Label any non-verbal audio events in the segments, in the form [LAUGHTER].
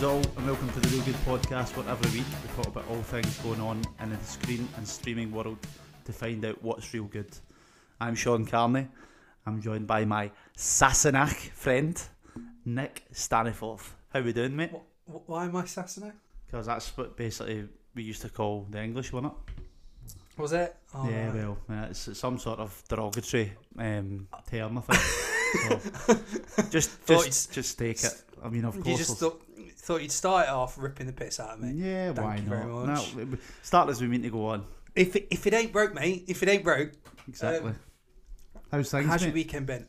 Greetings all, and welcome to the Reelgood Podcast, where every week we talk about all things going on in the screen and streaming world to find out what's real good. I'm Sean Carney. I'm joined by my Sassenach friend, Nick Staniforth. How are we doing, mate? Wh- Why am I Sassenach? Because that's what basically we used to call the English, wasn't it? Was it? Oh, yeah, right. well, yeah, it's it's some sort of derogatory um, term, I think. [LAUGHS] So, just, just, just take it. I mean, of course. You just thought, thought you'd start it off ripping the piss out of me. Yeah, Thank why you not? very much. No, start as we mean to go on. If it, if it ain't broke, mate, if it ain't broke, Exactly. Um, How's things, how's your mate? weekend been?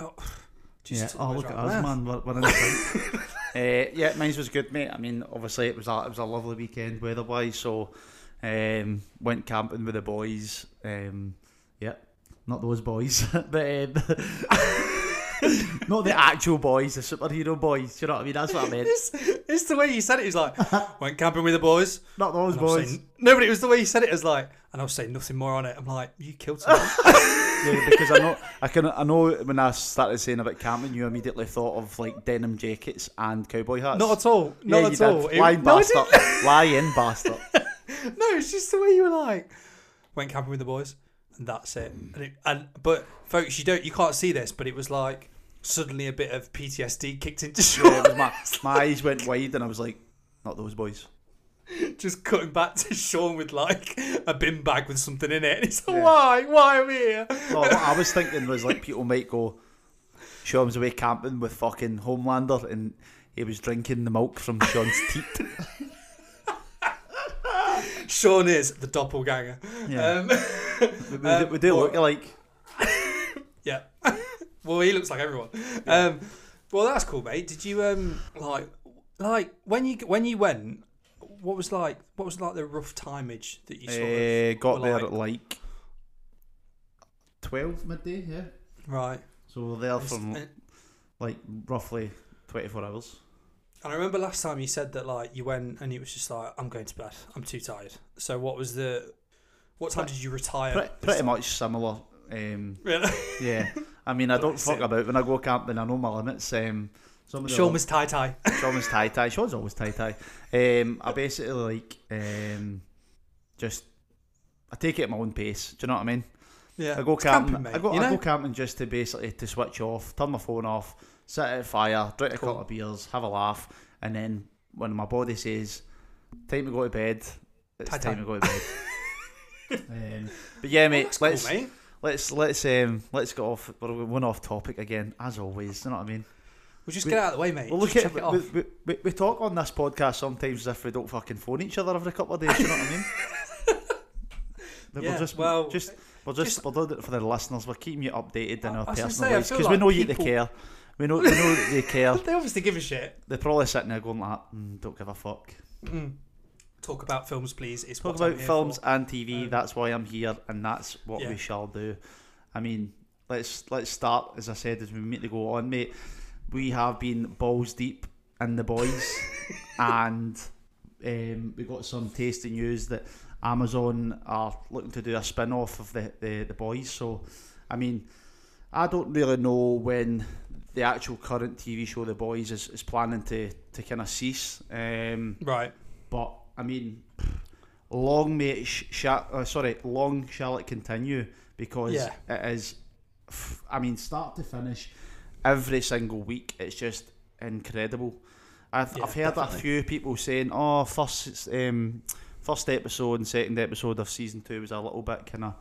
Oh, [SIGHS] just Yeah. Oh, look at us, man. In the thing. uh, yeah, mine was good, mate. I mean, obviously it was a it was a lovely weekend weather-wise. So, um, went camping with the boys. Um, yeah, not those boys, [LAUGHS] but um, [LAUGHS] not the actual boys, the superhero boys. You know what I mean? That's what I meant. It's, it's the way he said it. He's like, [LAUGHS] went camping with the boys. Not those And boys. saying, no, but it was the way he said it. As like, and I was saying nothing more on it. I'm like, you killed someone. [LAUGHS] Yeah, because I know I can I know when I started saying about camping, you immediately thought of like denim jackets and cowboy hats. Not at all. Yeah, Not you at all. did. It- Lying [LAUGHS] no, bastard. Lying bastard. no, it's just the way you were like, went camping with the boys, and that's it. And, it, and but folks, you don't, you can't see this, but it was like suddenly a bit of PTSD kicked into Sean. Yeah, [LAUGHS] my, my eyes went wide and I was like, not those boys. just cutting back to Sean with like a bin bag with something in it. And he's like, Yeah. why? Why am I here? No, what I was thinking was like people might go, Sean's away camping with fucking Homelander and he was drinking the milk from Sean's [LAUGHS] teat. Sean is the doppelganger. Yeah. Um, We, we, [LAUGHS] Um, we do look alike. yeah. Well, he looks like everyone. Um, well, that's cool, mate. Did you um like like when you when you went? What was like? What was like the rough timeage that you sort Uh, got there like- at like 12 midday, yeah. right? So we're there from like roughly 24 hours. And I remember last time you said that like you went and it was just like I'm going to bed. I'm too tired. So what was the? What time did you retire? Pretty, much similar. Um, Really? yeah. [LAUGHS] I mean, I don't fuck it. about when I go camping. I know my limits. Um, some of the Sean was tie tie. Sean was tie tie. Sean's always tie tie. Um, I basically like um, just I take it at my own pace. Do you know what I mean? Yeah. I go It's camping. camping, mate, I go. you I know? go camping just to basically to switch off, turn my phone off, sit at a fire, drink a couple of beers, have a laugh, and then when my body says time to go to bed, it's Tie-tie. time to go to bed. [LAUGHS] um, but yeah, mate. Oh, that's let's mate. Let's let's um let's get off. We're going off topic again, as always. You know what I mean? We'll just we- get out of the way, mate. Well, look at we, we, we, we talk on this podcast sometimes as if we don't fucking phone each other every couple of days. You know what I mean? [LAUGHS] Yeah, we're just, well, just we're just, just- we're doing it for the listeners. We're keeping you updated in I- our I personal say, lives because we know you people- they care. We know, we know that they [LAUGHS] care. They obviously give a shit. They're probably sitting there going like, mm, "Don't give a fuck." Mm. Talk about films, please. It's Talk about films for. and TV. Um, that's why I'm here, and that's what Yeah. we shall do. I mean, let's let's start as I said as we meet to go on, mate. We have been balls deep in the boys, [LAUGHS] and um, we got some tasty news that Amazon are looking to do a spin off of the, the the boys. So, I mean, I don't really know when the actual current TV show The Boys is, is planning to to kind of cease. Um, Right. but I mean, long may it sh- sha- uh, sorry, long shall it continue because Yeah. it is. f- I mean, start to finish, every single week, it's just incredible. I've, Yeah, I've heard definitely. a few people saying, "Oh, first um, first episode and second episode of season two was a little bit kind of,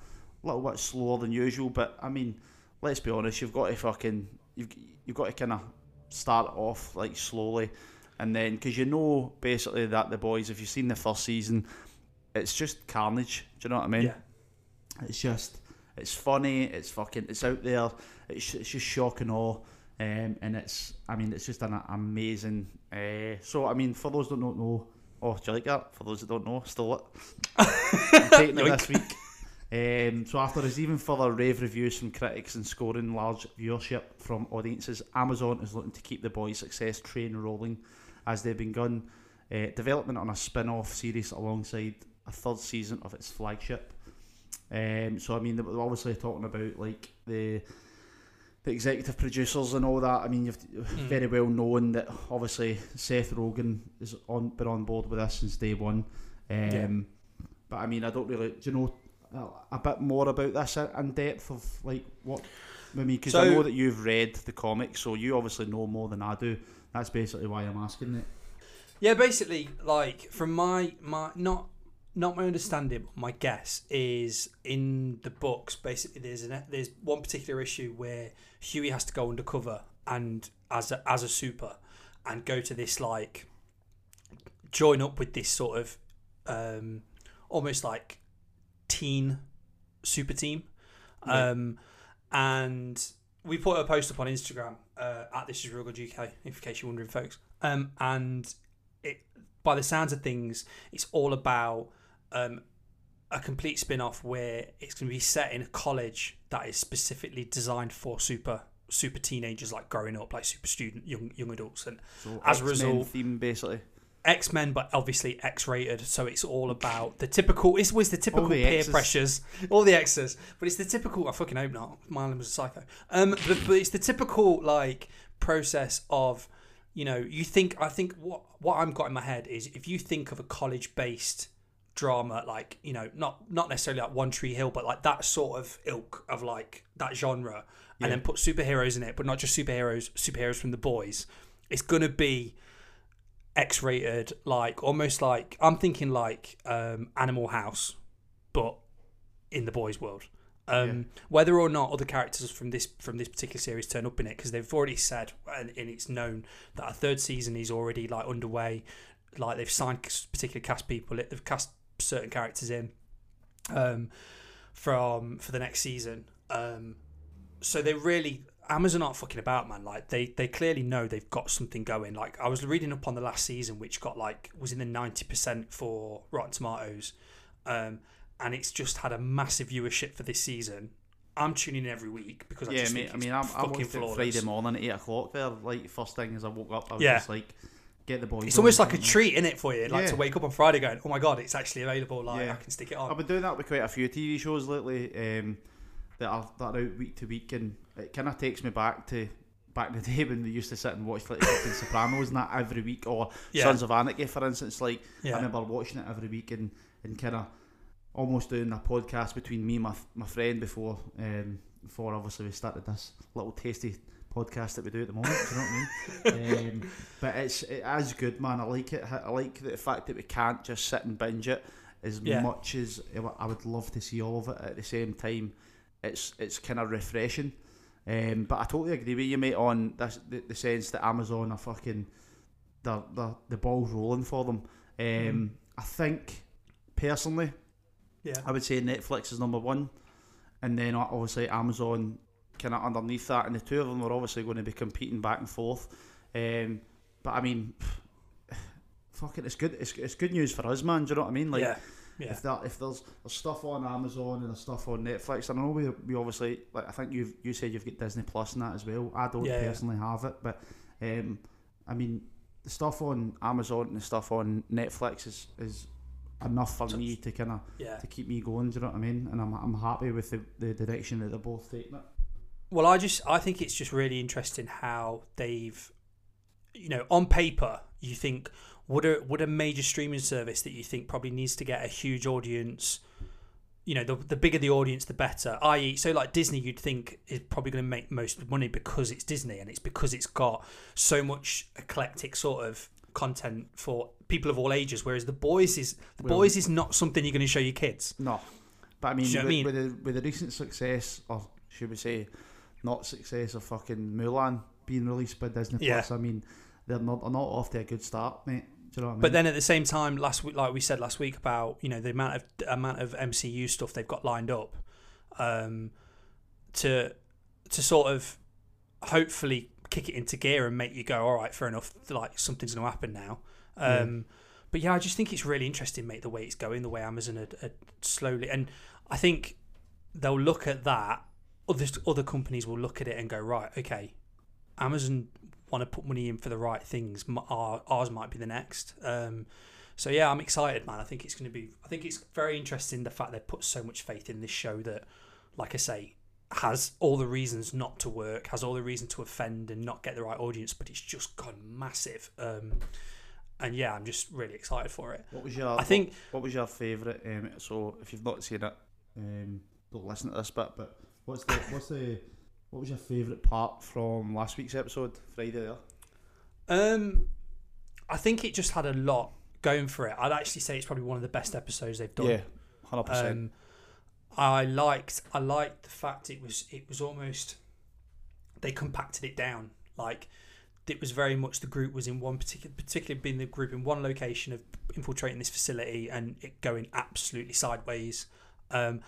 a little bit slower than usual." But I mean, let's be honest, you've got to fucking, you've you've got to kind of start off like slowly and then because you know basically that the boys if you've seen the first season it's just carnage do you know what i mean? Yeah. it's just it's funny it's fucking it's out there it's, it's just shock and awe um, and it's i mean it's just an amazing uh, so i mean for those that don't know oh do you like that? For those that don't know still it i'm taking it this week. Um, so after receiving further rave reviews from critics and scoring large viewership from audiences, Amazon is looking to keep the boys' success train rolling as they've begun uh, development on a spin-off series alongside a third season of its flagship. Um, so I mean, we're obviously talking about like the the executive producers and all that. I mean, you've Mm. very well known that obviously Seth Rogen has on been on board with us since day one. Um, Yeah. But I mean, I don't really. Do you know a, a bit more about this in depth of like what? I mean, because I know that you've read the comics, so you obviously know more than I do. That's basically why I'm asking it. Yeah, basically, like from my my not not my understanding, but my guess is in the books. Basically, there's an there's one particular issue where Hughie has to go undercover and as a, as a super and go to this like join up with this sort of um, almost like teen super team. Yeah. Um, and we put a post up on Instagram uh, at this is real good UK, in case you're wondering, folks. Um, and it, by the sounds of things, it's all about um, a complete spin off where it's going to be set in a college that is specifically designed for super super teenagers, like growing up, like super student young young adults, and So As a X-Men result- theme basically. X Men, but obviously X rated. So it's all about the typical. It's was the typical the peer X's. pressures, all the X's. But it's the typical. I fucking hope not. Marlon was a psycho. Um, but, but it's the typical like process of, you know, you think. I think what what I'm got in my head is if you think of a college based drama like you know not not necessarily like one tree hill but like that sort of ilk of like that genre Yeah. and then put superheroes in it but not just superheroes superheroes from the boys it's gonna be X-rated, like almost like I'm thinking like um, Animal House, but in the boys' world. Um, Whether or not other characters from this from this particular series turn up in it, because they've already said and, and it's known that a third season is already like underway. Like they've signed particular cast people, they've cast certain characters in um, from for the next season. Um, so they're really Amazon aren't fucking about, man. Like they they clearly know they've got something going. Like I was reading up on the last season, which got like was in the ninety percent for Rotten Tomatoes, um, and it's just had a massive viewership for this season. I'm tuning in every week because I Yeah, just mate. I mean, I'm, I fucking watched it flawless. Friday morning at eight o'clock. There, like first thing as I woke up, I was Yeah. just like, get the boys. It's almost like a treat in it for you, like Yeah. to wake up on Friday going, "Oh my god, it's actually available! Like. I can stick it on." I've been doing that with quite a few TV shows lately um, that are that are out week to week, and it kind of takes me back to back in the [LAUGHS] day when we used to sit and watch like fucking Sopranos and that every week, or Yeah. Sons of Anarchy, for instance. Like I remember watching it every week and, and kind of almost doing a podcast between me and my my friend before um, before obviously we started this little tasty podcast that we do at the moment. do you know what I mean? [LAUGHS] um, but it's it is good, man. I like it. I like the fact that we can't just sit and binge it as Yeah. much as I would love to see all of it at the same time. It's it's kind of refreshing. Um, but I totally agree with you, mate, on this, the, the sense that Amazon are fucking the the the ball's rolling for them. Um, Mhm. I think personally, yeah, I would say Netflix is number one, and then obviously Amazon kind of underneath that, and the two of them are obviously going to be competing back and forth. Um, but I mean, [SIGHS] fucking, it's good. It's, it's good news for us, man. Do you know what I mean? Like, yeah, yeah. if that if there's, there's stuff on Amazon and there's stuff on Netflix, and I know we, we obviously like I think you you said you've got Disney Plus and that as well. I don't Yeah, yeah. personally have it, but um, I mean the stuff on Amazon and the stuff on Netflix is is enough for me to kind of yeah. to keep me going. Do you know what I mean? And I'm I'm happy with the, the direction that they're both taking it. Well, I just I think it's just really interesting how they've, you know, on paper you think would a would a major streaming service that you think probably needs to get a huge audience, you know, the the bigger the audience, the better. I.e., so like Disney, you'd think is probably going to make most money because it's Disney and it's because it's got so much eclectic sort of content for people of all ages. Whereas the boys is the Well- boys is not something you're going to show your kids. No, but I mean, you know with, I with the with the recent success, or should we say, not success of fucking Mulan being released by Disney Yeah. Plus, I mean, they're not they're not off to a good start, mate. Do you know what I mean? But then at the same time, last week, like we said last week about you know the amount of amount of MCU stuff they've got lined up, um, to to sort of hopefully kick it into gear and make you go, all right, fair enough, like something's going to happen now. Um, But yeah, I just think it's really interesting, mate, the way it's going, the way Amazon are, are slowly, and I think they'll look at that. Other other companies will look at it and go, right, okay, Amazon want to put money in for the right things. Our, ours might be the next. Um, so yeah, I'm excited, man. I think it's going to be. I think it's very interesting the fact they put so much faith in this show that, like I say, has all the reasons not to work, has all the reason to offend and not get the right audience, but it's just gone massive. Um, and yeah, I'm just really excited for it. What was your? I think What was your favourite? Um, so if you've not seen it, um, don't listen to this bit. But what's the what's the what was your favourite part from last week's episode, Friday? There. um, I think it just had a lot going for it. I'd actually say it's probably one of the best episodes they've done. Yeah, hundred percent. Um, I liked I liked the fact it was it was almost they compacted it down like it was very much the group was in one particular particularly being the group in one location of infiltrating this facility and it going absolutely sideways. Um,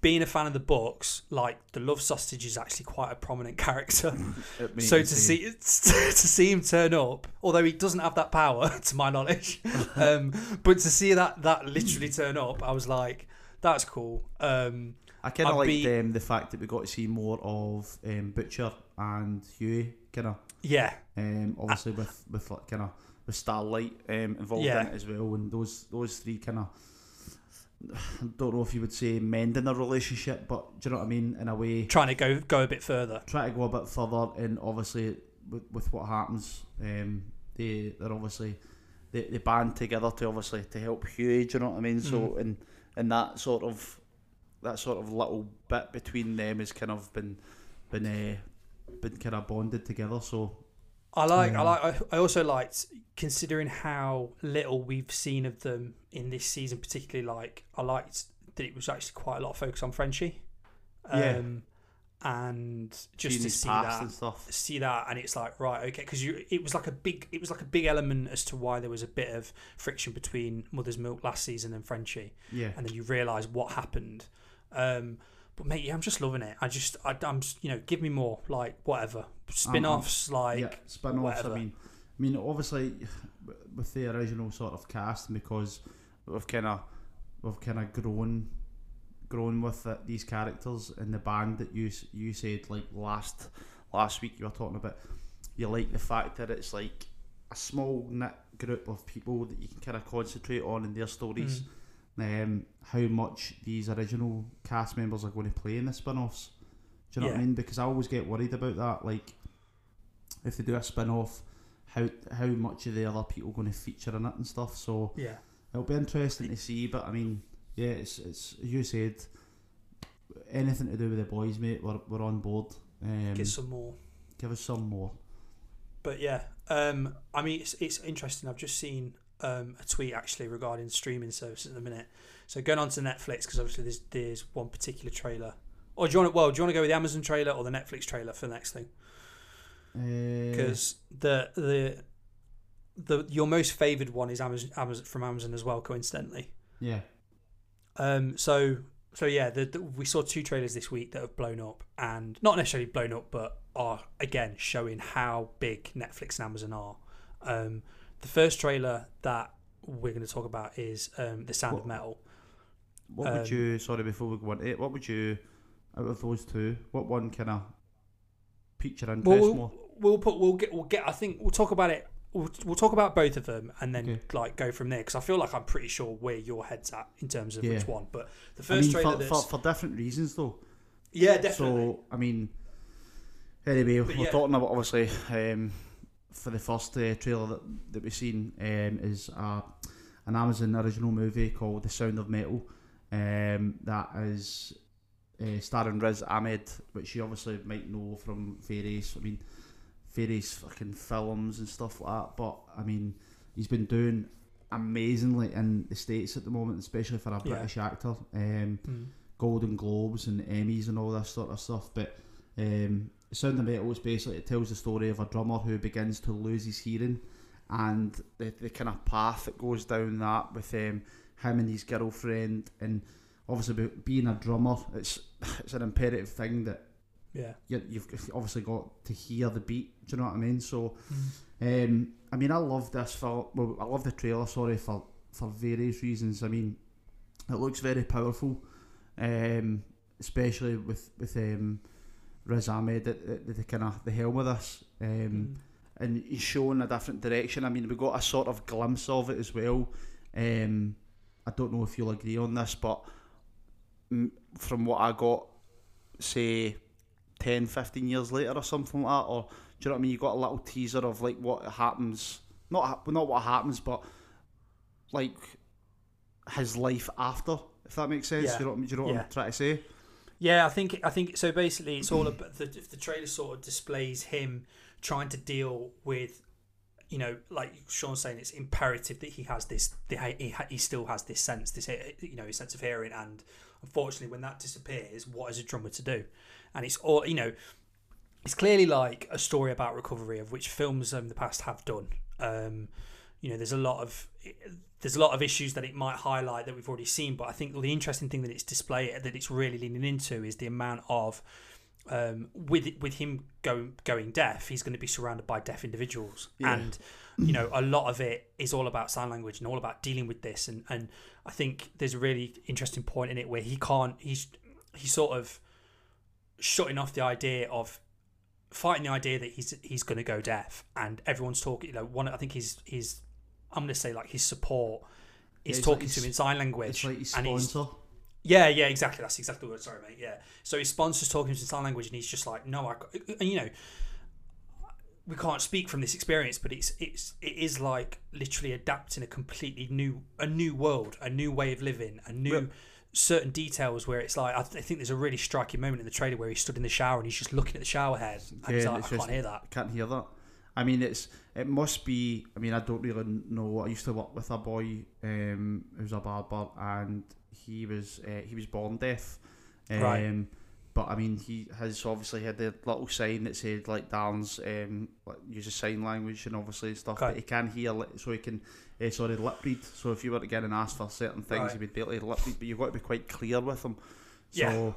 being a fan of the books, like the love sausage is actually quite a prominent [LAUGHS] character. [LAUGHS] so to see [LAUGHS] to see him turn up, although he doesn't have that power to my knowledge, um, but to see that that literally turn up, I was like, that's cool. Um, I kind of I'd be- um, the fact that we got to see more of um, Butcher and Hughie, kind of yeah, um, obviously with with like kind of with Starlight um, involved Yeah. in it as well, and those those three kind of. Don't know if you would say mending a relationship, but do you know what I mean? In a way, trying to go go a bit further. try to go a bit further and obviously with, with what happens um, they they're obviously they, they band together to obviously to help Hughie do you know what I mean so Mhm. and and that sort of that sort of little bit between them has kind of been been uh, been kind of bonded together so I like, I like, I- I also liked considering how little we've seen of them in this season. Particularly, like I liked that it was actually quite a lot of focus on Frenchie. Yeah. Um, and just to see that, and stuff see that, and it's like right, okay, because you, it was like a big, it was like a big element as to why there was a bit of friction between Mother's Milk last season and Frenchie. yeah and then you realise what happened. Um, but mate, yeah, I'm just loving it. I just, I, I'm, you know, give me more, like whatever spin-offs, like yeah spin-offs whatever. I mean I mean obviously with the original sort of cast because we've kind of we've kind of grown grown with it, these characters in the band that you you said like last last week you were talking about. You like the fact that it's like a small knit group of people that you can kind of concentrate on in their stories. Mm. um, how much these original cast members are going to play in the spin-offs do you know what I mean? Because I always get worried about that like if they do a spin-off how how much are the other people going to feature in it and stuff so yeah, It'll be interesting to see, but I mean, yeah, it's it's as you said, anything to do with the boys, mate. We're, we're on board. Um, get some more. give us some more. But yeah, um, I mean, it's it's interesting. I've just seen um, a tweet actually regarding streaming services at the minute. So going on to Netflix because obviously there's there's one particular trailer. Or do you want to, well, do you want to go with the Amazon trailer or the Netflix trailer for the next thing? Uh, Because the the the your most favoured one is Amazon, Amazon from Amazon as well, coincidentally. yeah, Um, so so yeah, the, the, we saw two trailers this week that have blown up, and not necessarily blown up, but are again showing how big Netflix and Amazon are. Um, the first trailer that we're going to talk about is um, the Sound of Metal. what Um, would you? Sorry, before we go on, to it, what would you? Out of those two, what one kind of pique your interest we'll, more? We'll put we'll get we'll get. I think we'll talk about it. We'll, we'll talk about both of them and then Okay. like go from there because I feel like I'm pretty sure where your head's at in terms of Yeah. which one. But the I first mean, trailer for, for, for different reasons though. yeah definitely So I mean, anyway, But we're yeah. talking about obviously um, for the first uh, trailer that, that we've seen um, is uh, an Amazon original movie called The Sound of Metal. Um, that is uh, starring Riz Ahmed, which you obviously might know from various. I mean, various fucking films and stuff like that. But I mean, he's been doing amazingly in the states at the moment, especially for a Yeah. British actor. Um, Mm. Golden Globes and Emmys and all this sort of stuff. But um, Sound of Metal is basically it tells the story of a drummer who begins to lose his hearing, and the, the kind of path that goes down that with um, him and his girlfriend, and obviously being a drummer, it's [SIGHS] it's an imperative thing that yeah you, you've obviously got to hear the beat. Do you know what I mean? So, Mm. um, I mean, I love this film. Well, I love the trailer. Sorry for for various reasons. I mean, it looks very powerful, um, especially with with um, Riz Ahmed at, at the kind of the helm of this. Um, Mm. and he's showing a different direction. I mean, we got a sort of glimpse of it as well. Um, I don't know if you'll agree on this, but from what I got, say 10, 15 years later or something like that, or do you know what I mean? You got a little teaser of like what happens, not not what happens, but like his life after, if that makes sense. Yeah. Do you know what? Do you know what Yeah. I'm trying to say? Yeah, I think I think so. Basically, it's all about the the trailer sort of displays him trying to deal with, you know, like Sean's saying, it's imperative that he has this. The, he he still has this sense, this you know, his sense of hearing, and unfortunately, when that disappears, what is a drummer to do? And it's all you know. It's clearly like a story about recovery, of which films in the past have done. Um, you know, there's a lot of there's a lot of issues that it might highlight that we've already seen, but I think the interesting thing that it's display that it's really leaning into is the amount of um, with with him going going deaf, he's going to be surrounded by deaf individuals, Yeah. and you know a lot of it is all about sign language and all about dealing with this. And and I think there's a really interesting point in it where he can't he's he's sort of shutting off the idea of fighting the idea that he's he's going to go deaf, and everyone's talking. You know, one I think he's he's I'm going to say like his support Yeah, is like talking to him in sign language, like and he's yeah, yeah, exactly. That's exactly what. I'm sorry, mate. Yeah. So his sponsor's talking to him in sign language, and he's just like, "No, I." And uh, uh, you know, we can't speak from this experience, but it's it's it is like literally adapting a completely new a new world, a new way of living, a new. Certain details where it's like I, th- I think there's a really striking moment in the trailer where he stood in the shower and he's just looking at the shower head and he's Yeah, like it's I can't just- hear that. I can't hear that. I mean, it's it must be. I mean, I don't really know. I used to work with a boy um, who's a barber, and he was uh, he was born deaf. Um, Right. But I mean, he has obviously had the little sign that said like Darren's um, like, uses sign language and obviously stuff. Okay. But he can hear, so he can. Uh, sorry, lip read. So if you were to get and ask for certain things, Right. he would be able to lip read. But you've got to be quite clear with them. So, Yeah.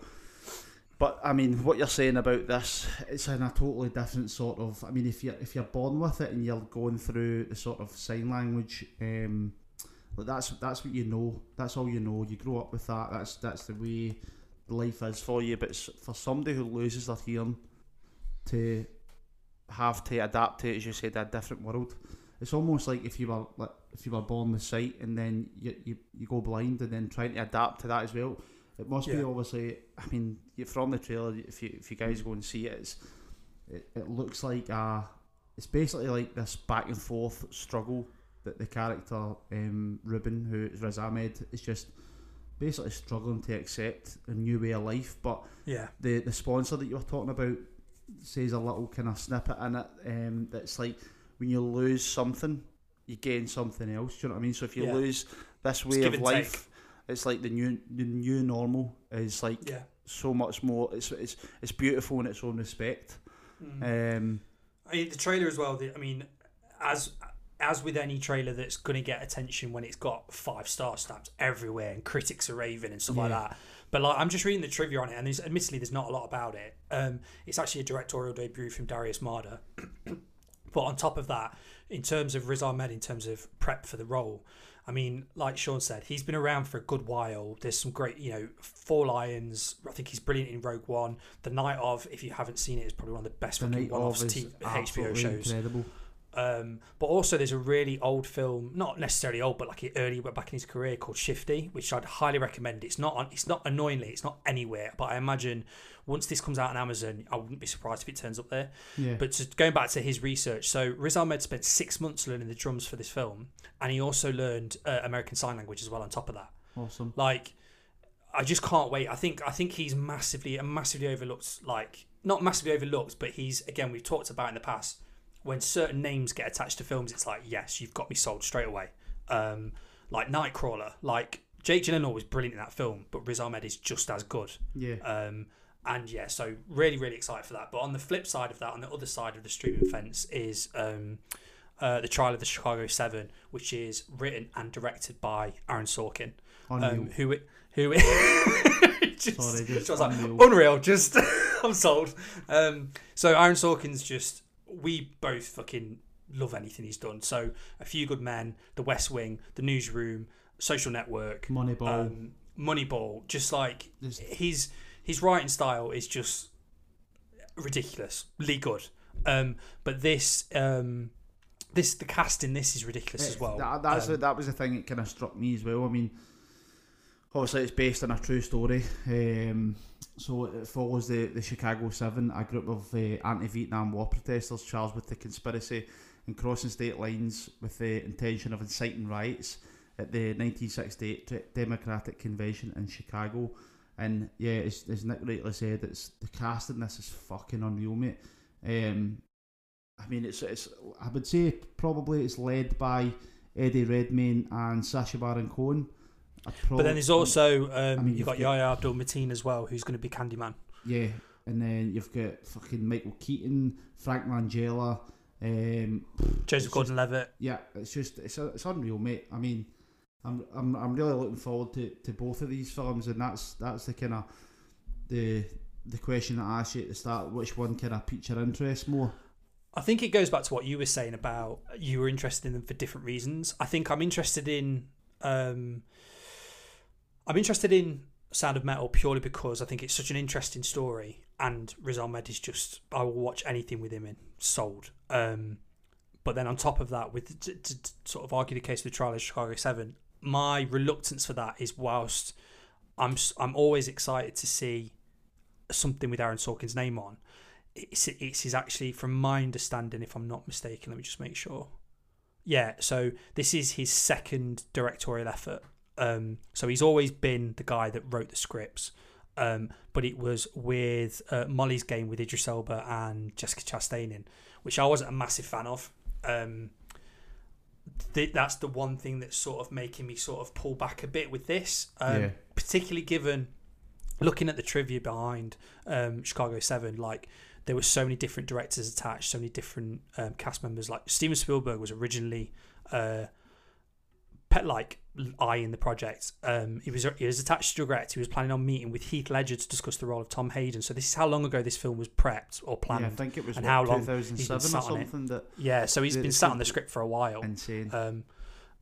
but I mean, what you're saying about this, it's in a totally different sort of. I mean, if you if you're born with it and you're going through the sort of sign language, um, like that's that's what you know. That's all you know. You grow up with that. That's that's the way life is for you. But for somebody who loses their hearing to have to adapt to, as you said, a different world. It's almost like if you were like if you were born with sight and then you, you, you go blind and then trying to adapt to that as well. It must be obviously. I mean, from the trailer, if you if you guys go and see it, it's, it, it looks like a. It's basically like this back and forth struggle that the character um, Ruben, who is Riz Ahmed, is just basically struggling to accept a new way of life. But Yeah. the the sponsor that you were talking about says a little kind of snippet in it um, that's like when you lose something, you gain something else. Do you know what I mean? So if you Yeah. lose this way of life, it's like the new the new normal is like Yeah. so much more. It's it's it's beautiful in its own respect. Mm. Um, I mean, the trailer as well. The, I mean, as as with any trailer that's going to get attention when it's got five star stamps everywhere and critics are raving and stuff like that. But like, I'm just reading the trivia on it, and there's admittedly there's not a lot about it. Um, it's actually a directorial debut from Darius Marder. But on top of that, in terms of Riz Ahmed, in terms of prep for the role, I mean, like Sean said, he's been around for a good while. There's some great, you know, Four Lions. I think he's brilliant in Rogue One. The Night of, if you haven't seen it, is probably one of the best the fucking one-offs TV, HBO shows. incredible. Um, but also, there's a really old film, not necessarily old, but like early back in his career, called Shifty, which I'd highly recommend. It's not on, it's not annoyingly, it's not anywhere, but I imagine once this comes out on Amazon, I wouldn't be surprised if it turns up there. Yeah, But just going back to his research, so Riz Ahmed spent six months learning the drums for this film, and he also learned uh, American Sign Language as well on top of that. awesome. Like, I just can't wait. I think I think he's massively massively overlooked. Like, not massively overlooked, but he's again we've talked about in the past. When certain names get attached to films, it's like yes, you've got me sold straight away. Um, like Nightcrawler, like Jake Gyllenhaal was brilliant in that film, but Riz Ahmed is just as good. Yeah, Um, and yeah, so really, really excited for that. But on the flip side of that, on the other side of the streaming fence, is um, uh, the Trial of the Chicago Seven, which is written and directed by Aaron Sorkin, unreal. um, who who [LAUGHS] just, Sorry, just I was like, unreal. unreal. Just [LAUGHS] I'm sold. Um, so Aaron Sorkin's just we both fucking love anything he's done. So a few good men, The West Wing, The Newsroom, Social Network, Moneyball. um, Moneyball. Just like Just- his his writing style is just ridiculously good. Um, but this um, this the cast in this is ridiculous as well. That, that's Um, the, that was the thing that kind of struck me as well. I mean, obviously it's based on a true story. Um, so it follows the, the Chicago Seven, a group of uh, anti-Vietnam War protesters charged with the conspiracy and crossing state lines with the intention of inciting riots at the 1968 Democratic Convention in Chicago. And yeah, as, as Nick rightly said, it's the cast in this is fucking unreal, mate. Um, I mean, it's it's I would say probably it's led by Eddie Redmayne and Sacha Baron Cohen. But then there's also um, I mean, you've, you've got, got Yahya Abdul Mateen as well, who's going to be Candyman. Yeah, and then you've got fucking Michael Keaton, Frank Langella, um, Joseph Gordon-Levitt. Yeah, it's just it's it's unreal, mate. I mean, I'm I'm I'm really looking forward to, to both of these films, and that's that's the kind of the the question that I asked you at the start. Which one kind of piques your interest more? I think it goes back to what you were saying about you were interested in them for different reasons. I think I'm interested in um, I'm interested in Sound of Metal purely because I think it's such an interesting story, and Riz Ahmed is just I will watch anything with him in sold. Um, but then on top of that, with to, to, to sort of argue the case with the trial of Chicago Seven, my reluctance for that is whilst I'm I'm always excited to see something with Aaron Sorkin's name on. It's it's his actually, from my understanding, if I'm not mistaken, let me just make sure. Yeah, so this is his second directorial effort. Um, so he's always been the guy that wrote the scripts, um, but it was with uh, Molly's Game with Idris Elba and Jessica Chastain in, which I wasn't a massive fan of. Um, th- that's the one thing that's sort of making me sort of pull back a bit with this, um, yeah. particularly given looking at the trivia behind um, Chicago Seven, like there were so many different directors attached, so many different um, cast members. Like Steven Spielberg was originally uh, like eye in the project. Um, he was he was attached to direct. He was planning on meeting with Heath Ledger to discuss the role of Tom Hayden. So this is how long ago this film was prepped or planned. Yeah, I think it was and what, how long 2007 or something. That yeah, so he's been sat on the script for a while. Insane. Um,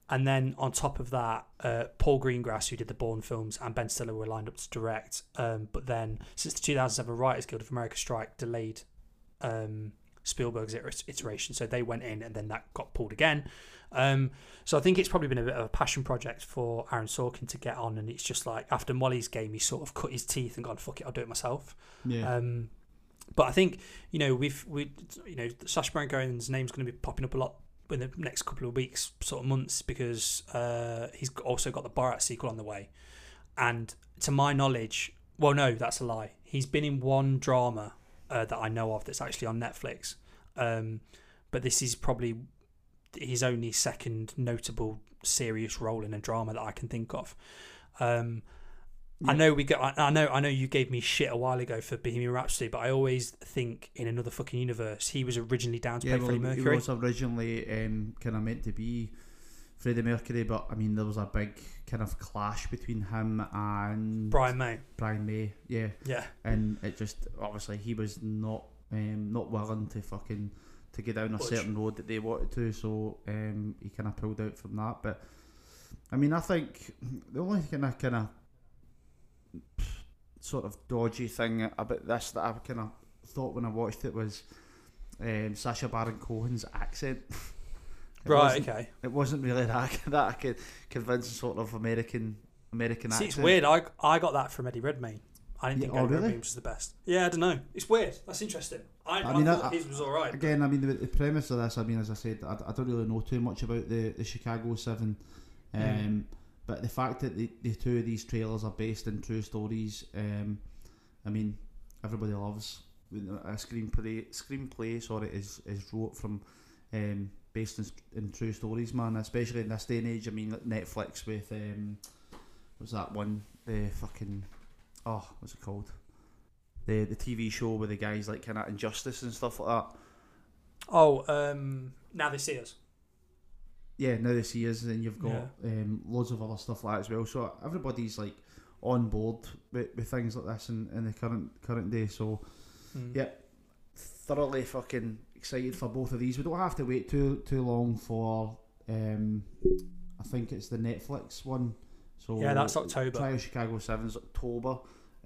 and then on top of that, uh, Paul Greengrass, who did the Bourne films, and Ben Stiller were lined up to direct. Um, but then, since the 2007 Writers Guild of America strike delayed um, Spielberg's iteration, so they went in, and then that got pulled again. Um, so I think it's probably been a bit of a passion project for Aaron Sorkin to get on, and it's just like after Molly's game, he sort of cut his teeth and gone, "Fuck it, I'll do it myself." Yeah. Um, but I think you know we've we you know Sacha Baron Cohen's name's going to be popping up a lot in the next couple of weeks, sort of months, because uh, he's also got the Borat sequel on the way, and to my knowledge, well, no, that's a lie. He's been in one drama uh, that I know of that's actually on Netflix, um, but this is probably his only second notable serious role in a drama that I can think of. Um, yeah. I know we got. I know. I know you gave me shit a while ago for Bohemian Rhapsody, but I always think in another fucking universe he was originally down to yeah, play well, Freddie Mercury. He was originally um, kind of meant to be Freddie Mercury, but I mean there was a big kind of clash between him and Brian May. Brian May, yeah, yeah, and it just obviously he was not um, not willing to fucking to get down a certain road that they wanted to, so um, he kind of pulled out from that. But I mean, I think the only kind of kind of sort of dodgy thing about this that I kind of thought when I watched it was um, Sacha Baron Cohen's accent. [LAUGHS] [LAUGHS] right. Okay. It wasn't really that [LAUGHS] that I could convince sort of American American See, accent. it's weird. I I got that from Eddie Redmayne. I didn't yeah, think oh, Eddie really? Was the best. Yeah, I don't know. It's weird. That's interesting. I, I mean, I, I his was all right. Again, I mean, the, the, premise of this, I mean, as I said, I, I don't really know too much about the, the Chicago Seven, um, mm. but the fact that the, the two of these trailers are based in true stories, um, I mean, everybody loves a screenplay. Screenplay, sorry, is is wrote from um, based in, in true stories, man. Especially in this day and age. I mean, Netflix with um, was that one the fucking oh, what's it called? the the TV show with the guys like kind of injustice and stuff like that. Oh, um, now they see us. Yeah, now they see us, and you've got yeah. um, loads of other stuff like that as well. So everybody's like on board with, with things like this in, in the current current day. So mm. yeah, thoroughly fucking excited for both of these. We don't have to wait too too long for. Um, I think it's the Netflix one. So yeah, that's October. Trial Chicago Seven's October.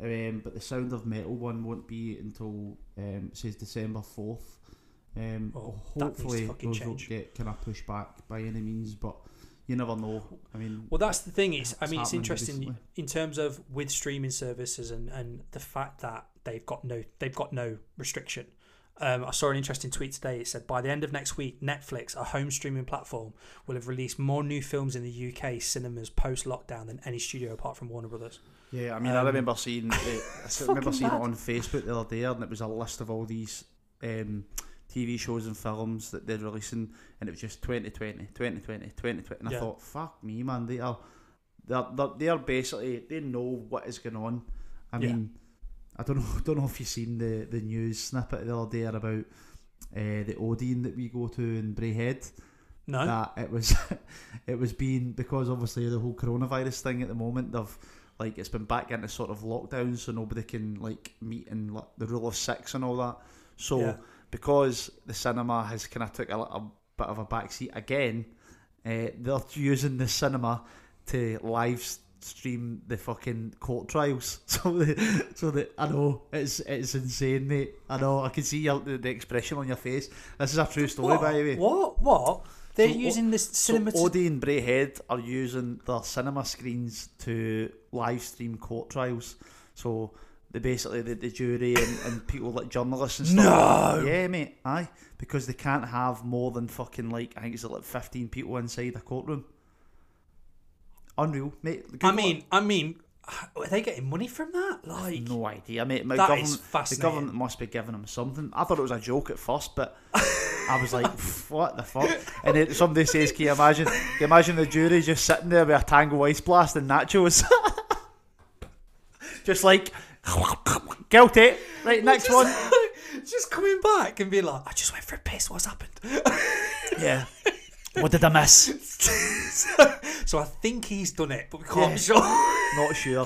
Um, but the Sound of Metal one won't be until um, says December fourth. Um, oh, hopefully those change. won't get kind of pushed back by any means, but you never know. I mean, Well, that's the thing. Is I mean, it's interesting recently. in terms of with streaming services and, and the fact that they've got no they've got no restriction. Um, I saw an interesting tweet today. It said by the end of next week, Netflix, a home streaming platform, will have released more new films in the UK cinemas post lockdown than any studio apart from Warner Brothers. yeah, I mean, I Um, remember seeing, uh, I [LAUGHS] remember seeing it on Facebook the other day, and it was a list of all these um, TV shows and films that they're releasing, and it was just 2020, 2020, 2020, and I thought, fuck me, man, they are, they're, they're, they're basically, they know what is going on. I Yeah. mean, I don't know, [LAUGHS] don't know if you've seen the, the news snippet the other day about uh, the Odeon that we go to in Braehead. No, that it was [LAUGHS] it was being because obviously the whole coronavirus thing at the moment they've like it's been back into sort of lockdown so nobody can like meet in like, the rule of six and all that so Yeah. because the cinema has kind of took a, a bit of a backseat again uh, they're using the cinema to live stream the fucking court trials [LAUGHS] so the, so that I know it's it's insane mate I know I can see your, the, the expression on your face this is a true story what? by the way What? What? They're So, using this cinema. so Odeon Braehead are using their cinema screens to live stream court trials. So they basically the, the jury and, and people like journalists and stuff. No! Yeah, mate. Aye, because they can't have more than fucking like I think it's like fifteen people inside a courtroom. Unreal, mate. I mean. I mean, are they getting money from that? Like, no idea, mate. My That government, is the government must be giving them something. I thought it was a joke at first, but [LAUGHS] I was like, what the fuck? And then somebody says, can you imagine? Can you imagine the jury just sitting there with a Tango Ice Blast and nachos? [LAUGHS] just like, guilty. Right, next one. [LAUGHS] just coming back and being like, I just went for a piss. What's happened? Yeah. What did I miss? [LAUGHS] so I think he's done it, but we can't Yeah. be sure. [LAUGHS] Not sure.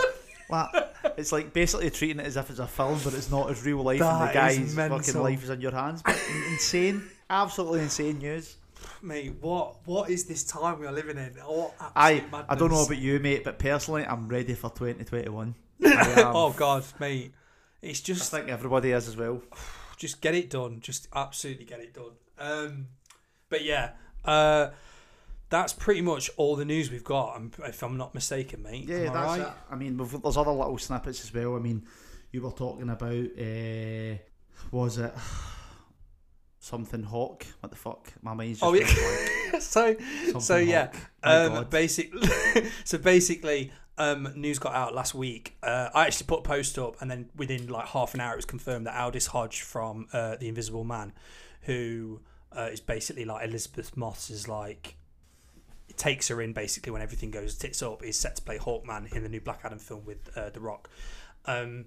Well, it's like basically treating it as if it's a film, but it's not as real life, and the guy's fucking life is in your hands. But insane, absolutely insane news. Mate, what what is this time we are living in? What I absolute I don't know about you, mate, but personally, I'm ready for 2021. [LAUGHS] Oh God, mate, it's I just think everybody is as well. [SIGHS] just get it done. Just absolutely get it done. Um, but yeah, uh, that's pretty much all the news we've got. If I'm not mistaken, mate. Yeah, Am I that's right? it. I mean, there's other little snippets as well. I mean, you were talking about, uh, was it [SIGHS] something Hawk? What the fuck? My mind's just Oh yeah. [LAUGHS] so Something so yeah. Um, basically, [LAUGHS] so basically, um, news got out last week. Uh, I actually put a post up, and then within like half an hour, it was confirmed that Aldis Hodge from uh, The Invisible Man, who uh, is basically like Elisabeth Moss is like takes her in basically when everything goes tits up, is set to play Hawkman in the new Black Adam film with uh, The Rock. Um,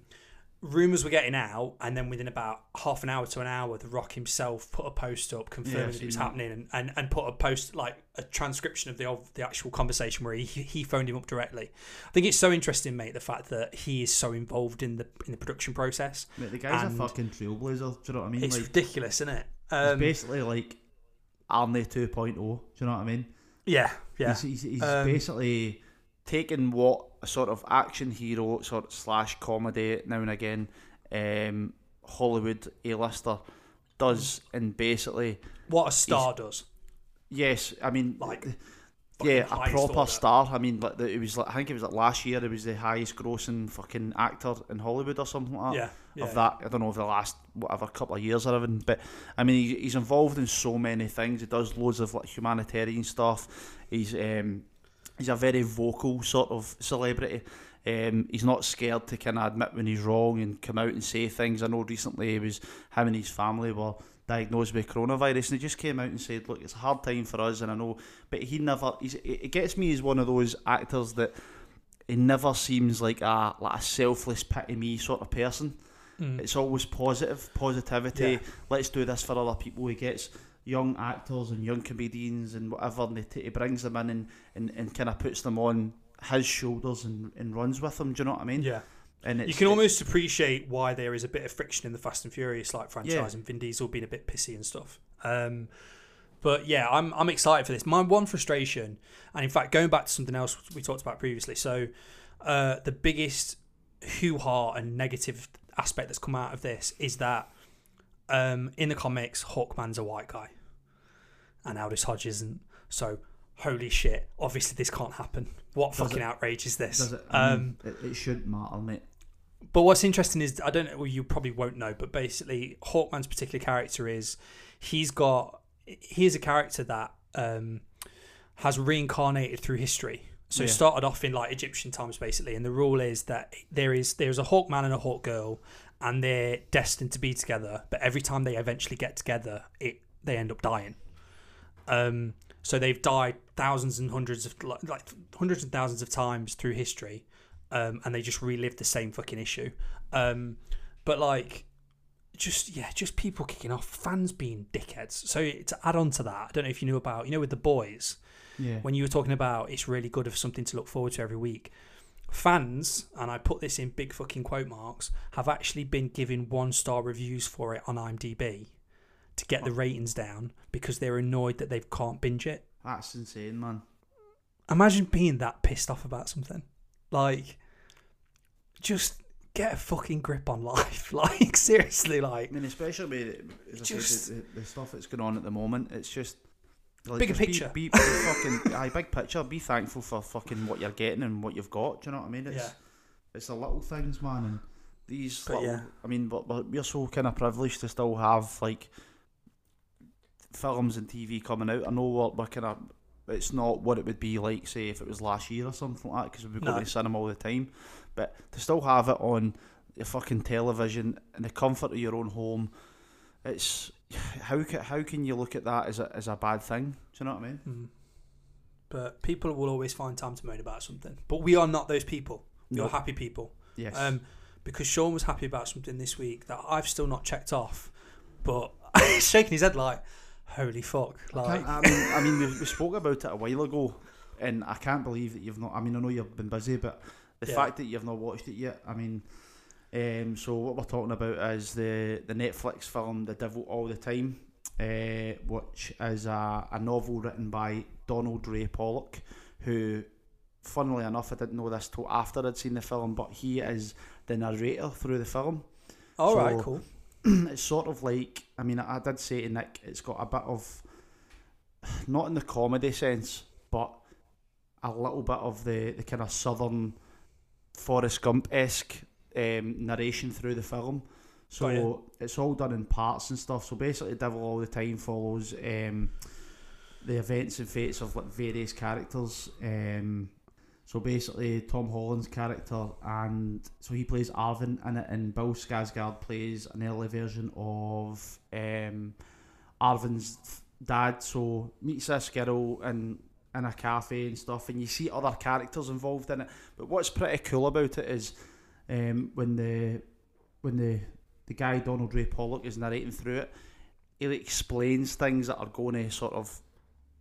rumors were getting out, and then within about half an hour to an hour, The Rock himself put a post up confirming Yeah, that it was happening, and, and, and put a post like a transcription of the of the actual conversation where he he phoned him up directly. I think it's so interesting, mate, the fact that he is so involved in the in the production process. Mate, the guy's and- a fucking trailblazer. Do you know what I mean? It's like, ridiculous, isn't it? He's Um, basically like Arnie 2.0. Do you know what I mean? yeah, yeah, He's, he's, he's Um, basically taking what a sort of action hero sort of slash comedy now and again um, Hollywood A-lister does and basically what a star does. yes I mean Like, yeah a proper star I mean like the, it was like I think it was like last year it was the highest grossing fucking actor in Hollywood or something like that Yeah, yeah. of that. I don't know if the last whatever couple of years or even, but I mean he, he's involved in so many things. He does loads of like humanitarian stuff. He's um, he's a very vocal sort of celebrity. Um, he's not scared to kind of admit when he's wrong and come out and say things. I know recently he was him and his family were diagnosed with coronavirus and he just came out and said, "Look, it's a hard time for us," and I know, but he never. He's, it gets me as one of those actors that he never seems like a like a selfless pity me sort of person. Mm. It's always positive, positivity. Yeah. Let's do this for other people. He gets young actors and young comedians and whatever, and he, t- he brings them in and, and, and kind of puts them on his shoulders and, and runs with them. Do you know what I mean? yeah. And You can almost appreciate why there is a bit of friction in the Fast and Furious like franchise Yeah. and Vin Diesel being a bit pissy and stuff. Um, but yeah, I'm I'm excited for this. My one frustration, and in fact, going back to something else we talked about previously. So, uh, the biggest hoo ha and negative aspect that's come out of this is that um, in the comics, Hawkman's a white guy, and Aldis Hodge isn't. So holy shit, obviously this can't happen. What Does fucking it- outrage is this? It? Um, it, it shouldn't matter, mate. But what's interesting is I don't know. Well, you probably won't know, but basically, Hawkman's particular character is he's got he is a character that um, has reincarnated through history. So it started off in like Egyptian times, basically, and the rule is that there is there's a Hawkman and a Hawk girl, and they're destined to be together. But every time they eventually get together, it they end up dying. Um, so they've died thousands and hundreds of like, like hundreds and thousands of times through history, um, and they just relive the same fucking issue. Um, but like, just yeah, just people kicking off, fans being dickheads. So to add on to that, I don't know if you knew about you know with the boys Yeah. when you were talking about it's really good of something to look forward to every week. Fans, and I put this in big fucking quote marks, have actually been giving one star reviews for it on IMDb to get the ratings down because they're annoyed that they can't binge it. That's insane, man. Imagine being that pissed off about something. Like, just get a fucking grip on life. [LAUGHS] Like, seriously, like. I mean, especially with as I said, Just- the, the, stuff that's going on at the moment. It's just like, Bigger just picture. Be, be fucking [LAUGHS] aye, big picture. Be thankful for fucking what you're getting and what you've got. Do you know what I mean? It's yeah. it's the little things, man. And these But little, yeah. I mean, but, but we're so kind of privileged to still have like films and TV coming out. I know what we're kind of. It's not what it would be like, say, if it was last year or something like that, because we'd be No. going to cinema all the time. But to still have it on your fucking television in the comfort of your own home, it's [SIGHS] how can how can you look at that as a as a bad thing? Do you know what I mean? Mm. But people will always find time to moan about something. But we are not those people. We are happy people. Yes. Um, because Sean was happy about something this week that I've still not checked off, but he's [LAUGHS] shaking his head like, "Holy fuck!" Like, can't- I mean, I mean, we, we spoke about it a while ago, and I can't believe that you've not. I mean, I know you've been busy, but the Yeah. fact that you've not watched it yet. I mean, um, so what we're talking about is the the Netflix film "The Devil All the Time," uh, which is a, a novel written by Donald Ray Pollock, who, funnily enough, I didn't know this till after I'd seen the film, but he is the narrator through the film. all right, so- cool. [CLEARS THROAT] it's sort of like I mean I, did say to Nick it's got a bit of [SIGHS] not in the comedy sense but a little bit of the, the kind of southern Forrest Gump esque um, narration through the film so Got ya. it's all done in parts and stuff so basically Devil All the Time follows um, the events and fates of like various characters um, so basically, Tom Holland's character, and so he plays Arvin in it, and Bill Skarsgård plays an early version of um, Arvin's dad. So meets this girl in in a cafe and stuff, and you see other characters involved in it. But what's pretty cool about it is um, when the when the the guy Donald Ray Pollock is narrating through it, he explains things that are going to sort of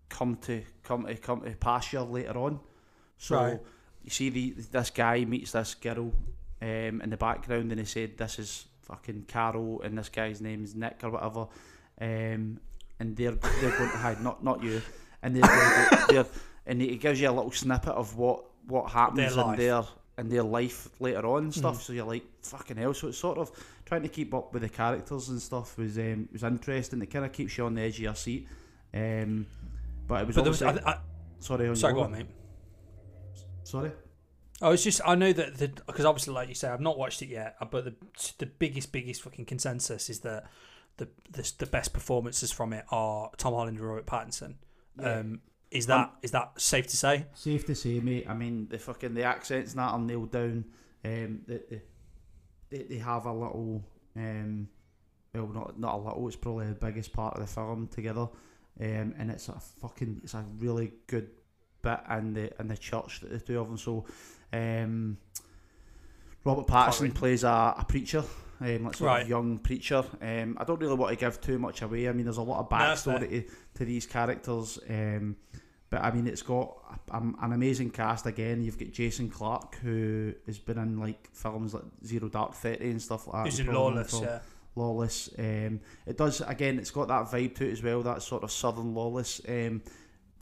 come to come to come to pass you later on. So Right. you see the this guy meets this girl um, in the background, and he said this is fucking Carol, and this guy's name's Nick or whatever, um, and they're they're going to hide not not you, and they're, they're, [LAUGHS] they're and he gives you a little snippet of what what happens Their in their in their life later on and stuff. Mhm. So you're like fucking hell. So it's sort of trying to keep up with the characters and stuff was um, was interesting. It kind of keeps you on the edge of your seat. Um, but it was But there was, I, I, sorry. On sorry, go on, mate. Sorry. I was just, I know that the because obviously, like you say, I've not watched it yet, uh, but the the biggest, biggest fucking consensus is that the the, the best performances from it are Tom Holland and Robert Pattinson. Um, is that is that safe to say? Safe to say, mate. I mean, the fucking the accents and that are nailed down. Um, they, they, they, they have a little, um, well, not not a little. It's probably the biggest part of the film together. Um, and it's a fucking, it's a really good bit in the in the church that the two of them. So, um, Robert Pattinson Sorry. plays a, a preacher. Um, like sort Right. of young preacher. Um, I don't really want to give too much away. I mean, there's a lot of backstory to, to these characters. Um, but I mean, it's got a, um, an amazing cast again. You've got Jason Clarke, who has been in like films like Zero Dark Thirty and stuff like that. You in Lawless? Yeah. Lawless. Um, it does again. It's got that vibe to it as well. That sort of southern lawless um,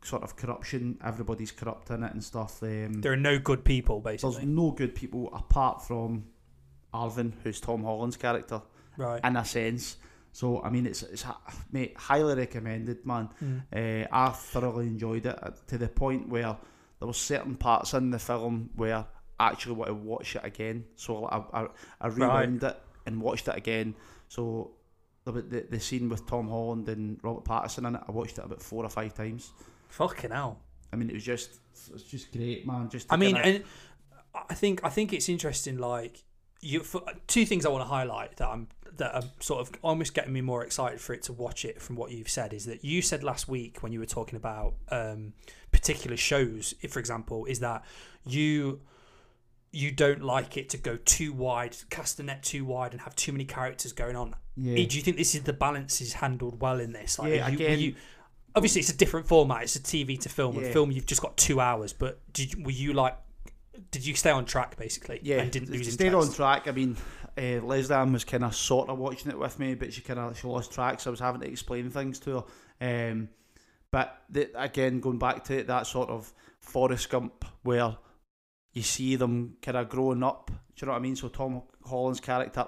sort of corruption. Everybody's corrupt in it and stuff. Um, There are no good people, there's basically. no good people apart from Arvin, who's Tom Holland's character Right. in a sense. So I mean, it's it's mate highly recommended, man. Mm. Uh, I thoroughly enjoyed it uh, to the point where there were certain parts in the film where I actually want to watch it again. So I I, I rewound it and watched it again. So the, the the scene with Tom Holland and Robert Pattinson in it, I watched it about four or five times. Fucking hell. I mean, it was just it's just great, man. Just I mean, kinda, and I think I think it's interesting. Like you, for, two things I want to highlight that I'm that are sort of almost getting me more excited for it to watch it. From what you've said, is that you said last week when you were talking about um, particular shows, if, for example, is that you you don't like it to go too wide, cast the net too wide, and have too many characters going on. yeah. Do you think this is the balance is handled well in this? Like, Yeah, you, again- you- obviously it's a different format. It's a TV to film. Yeah. A film you've just got two hours, but did you- were you like? Did you stay on track basically? yeah, and didn't lose stayed interest? on track. I mean, uh, Ann was kind of sort of watching it with me, but she kind of she lost track, so I was having to explain things to her. Um, but the, again, going back to that sort of Forrest Gump, where you see them kind of growing up. Do you know what I mean? So Tom Holland's character,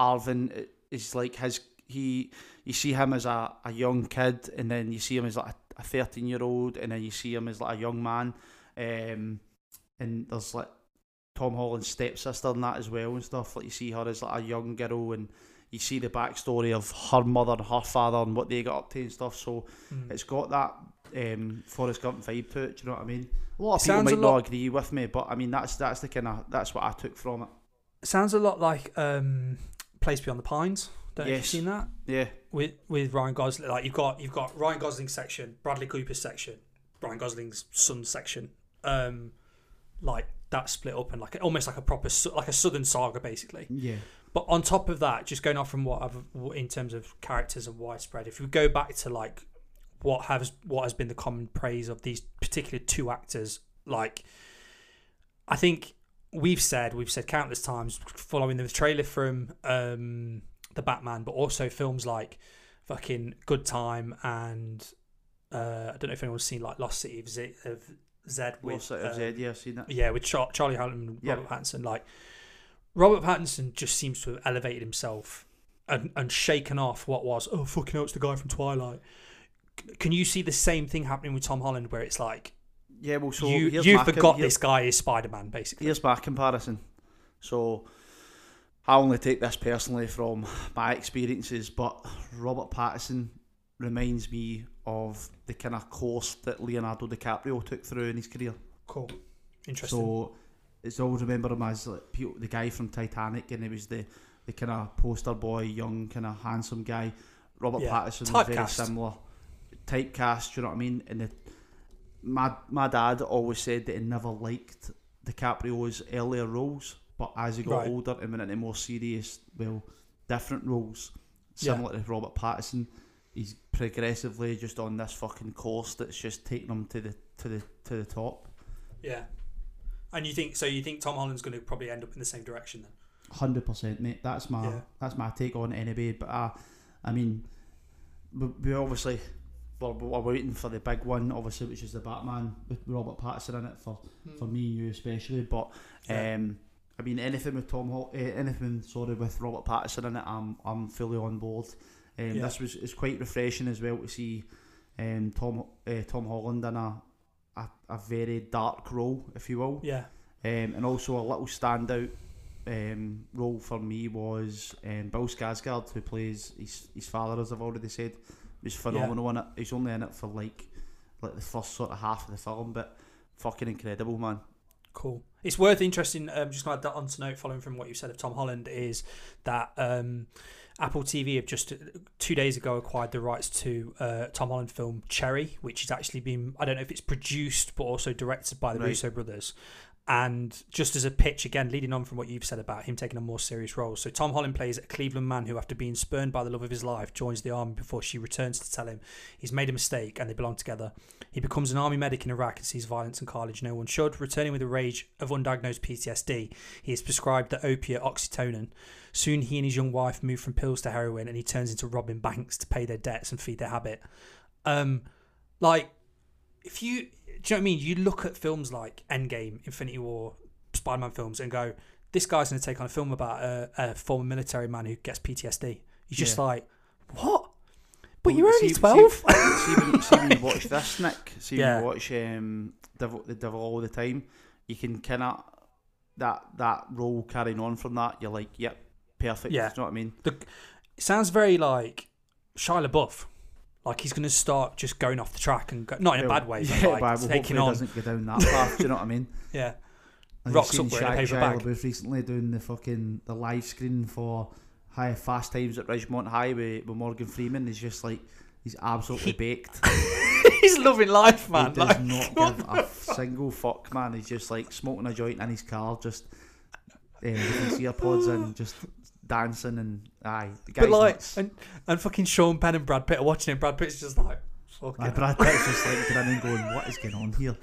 Arvin, i- is like his he. You see him as a, a young kid, and then you see him as like a thirteen year old, and then you see him as like a young man. Um, and there's like Tom Holland's stepsister and that as well and stuff. Like you see her as like a young girl and you see the backstory of her mother and her father and what they got up to and stuff. So Mm. it's got that um, Forrest Gump vibe to it. Do you know what I mean? A lot of It people might a not agree with me, but I mean that's that's the kind of that's what I took from it. Sounds a lot like um, Place Beyond the Pines. Don't Yes. you've seen that Yeah, with with Ryan Gosling. Like you've got you've got Ryan Gosling's section, Bradley Cooper's section, Ryan Gosling's son section. Um, like that split up and like almost like a proper like a Southern saga basically. yeah, But on top of that, just going off from what I've in terms of characters and widespread, if we go back to like what has what has been the common praise of these particular two actors, like I think we've said we've said countless times following the trailer from um, the Batman, but also films like fucking Good Time and uh, I don't know if anyone's seen like Lost City of Z, of Zed with Lost City of uh, Zed, yeah, I've seen that. yeah, with Char- Charlie Hunnam and Yeah. Robert Pattinson. Like Robert Pattinson just seems to have elevated himself and, and shaken off what was oh fucking hell, it's the guy from Twilight. C- Can you see the same thing happening with Tom Holland, where it's like Yeah, well, so you you my com- forgot this guy is Spider Man, basically. Here's my comparison. So I only take this personally from my experiences, but Robert Pattinson reminds me of the kind of course that Leonardo DiCaprio took through in his career. Cool, interesting. So it's always remember him as like the guy from Titanic, and he was the the kind of poster boy, young kind of handsome guy. Robert Yeah. Pattinson was very similar. Typecast, you know what I mean? And the, my my dad always said that he never liked DiCaprio's earlier roles, but as he got Right. older and went into more serious, well, different roles, Yeah. similar to Robert Pattinson, he's progressively just on this fucking course that's just taking him to the to the to the top. yeah. And you think so? You think Tom Holland's going to probably end up in the same direction then? Hundred percent, mate. That's my Yeah. that's my take on it anyway. But uh, I mean, we, we obviously we're, we're waiting for the big one, obviously, which is the Batman with Robert Pattinson in it for, for me and you especially. But Yeah. um, I mean, anything with Tom, Hol- uh, anything sorry with Robert Pattinson in it, I'm I'm fully on board. Um, Yeah. This was it's quite refreshing as well to see um, Tom uh, Tom Holland in a, a a very dark role, if you will. Yeah, Um, and also a little standout um, role for me was um, Bill Skarsgård, who plays his, his father, as I've already said, was phenomenal in it. He's only in it for like like the first sort of half of the film, but fucking incredible, man. Cool. It's worth interesting. Um, just going to add that on to note, following from what you said of Tom Holland, is that um, Apple TV have just two days ago acquired the rights to uh, Tom Holland film Cherry, which has actually been I don't know if it's produced but also directed by the Right. Russo brothers. And just as a pitch, again, leading on from what you've said about him taking a more serious role. So, Tom Holland plays a Cleveland man who, after being spurned by the love of his life, joins the army before she returns to tell him he's made a mistake and they belong together. He becomes an army medic in Iraq and sees violence and carnage no one should. Returning with a rage of undiagnosed PTSD, he is prescribed the opiate oxycodone. Soon, he and his young wife move from pills to heroin, and he turns into robbing banks to pay their debts and feed their habit. Um, like, if you, do you know what I mean? You look at films like Endgame, Infinity War, Spider-Man films, and go, "This guy's going to take on a film about a, a former military man who gets PTSD." You're just Yeah. like, What? But Well, you're only see- twelve. See, when, you- see when you watch this, Nick. See Yeah. when you watch um, Devil, the Devil all the time. You can kind of that that role carrying on from that. You're like, yep, perfect. Yeah. Do you know what I mean? It sounds very like Shia LaBeouf. Like he's going to start just going off the track and go, not in a bad way, but yeah, like but taking on. doesn't go down that path. do you know what I mean? [LAUGHS] Yeah, Like, Rocks up seen wearing a Shia- paper Shia bag. LaBeouf recently doing the fucking the live screen for High Fast Times at Ridgemont High with, with Morgan Freeman. He's just like he's absolutely baked. [LAUGHS] he's loving life, man. He does not give a single fuck, man. He's just like smoking a joint in his car, just um, with his earpods and just dancing and aye. The guy's but like, nuts. and, and fucking Sean Penn and Brad Pitt are watching it. Brad Pitt's just like, fuck Aye, it. Brad Pitt's just like [LAUGHS] grinning, going, "What is going on here?"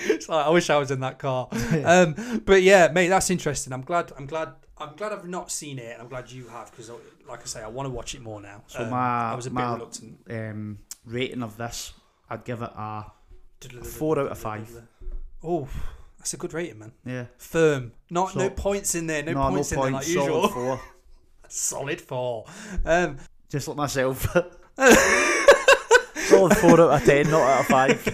It's like, I wish I was in that car. [LAUGHS] um, but yeah, mate, that's interesting. I'm glad. I'm glad. I'm glad I've not seen it, and I'm glad you have because, like I say, I want to watch it more now. So Um, my I was a bit my reluctant. um, rating of this, I'd give it a four out of five. Oh, that's a good rating, man. Yeah, Firm. Not no points in there. No, no, points no in points, there like solid usual. four. [LAUGHS] Solid four. Um, Just like myself. [LAUGHS] solid four out of ten, not out of five.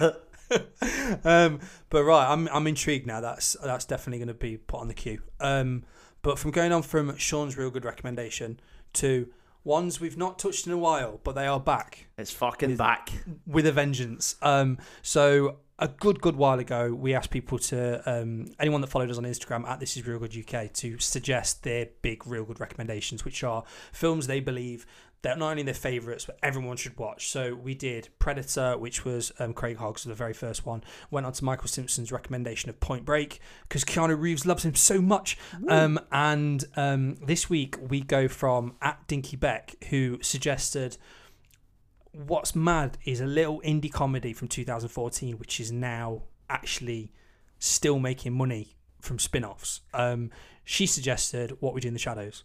[LAUGHS] um, but right, I'm I'm intrigued now. That's that's definitely going to be put on the queue. Um, but from going on from Sean's Reelgood recommendation to ones we've not touched in a while, but they are back it's fucking back. with a vengeance. Um, so a good good while ago, we asked people to um, anyone that followed us on Instagram at This Is Reelgood UK to suggest their big Reelgood recommendations, which are films they believe that not only their favourites but everyone should watch. So we did Predator, which was um, Craig Hoggs, the very first one. Went on to Michael Simpson's recommendation of Point Break because Keanu Reeves loves him so much. Um, and um, this week we go from at Dinky Beck, who suggested what's mad is a little indie comedy from 2014, which is now actually still making money from spin offs. Um, she suggested What We Do in the Shadows.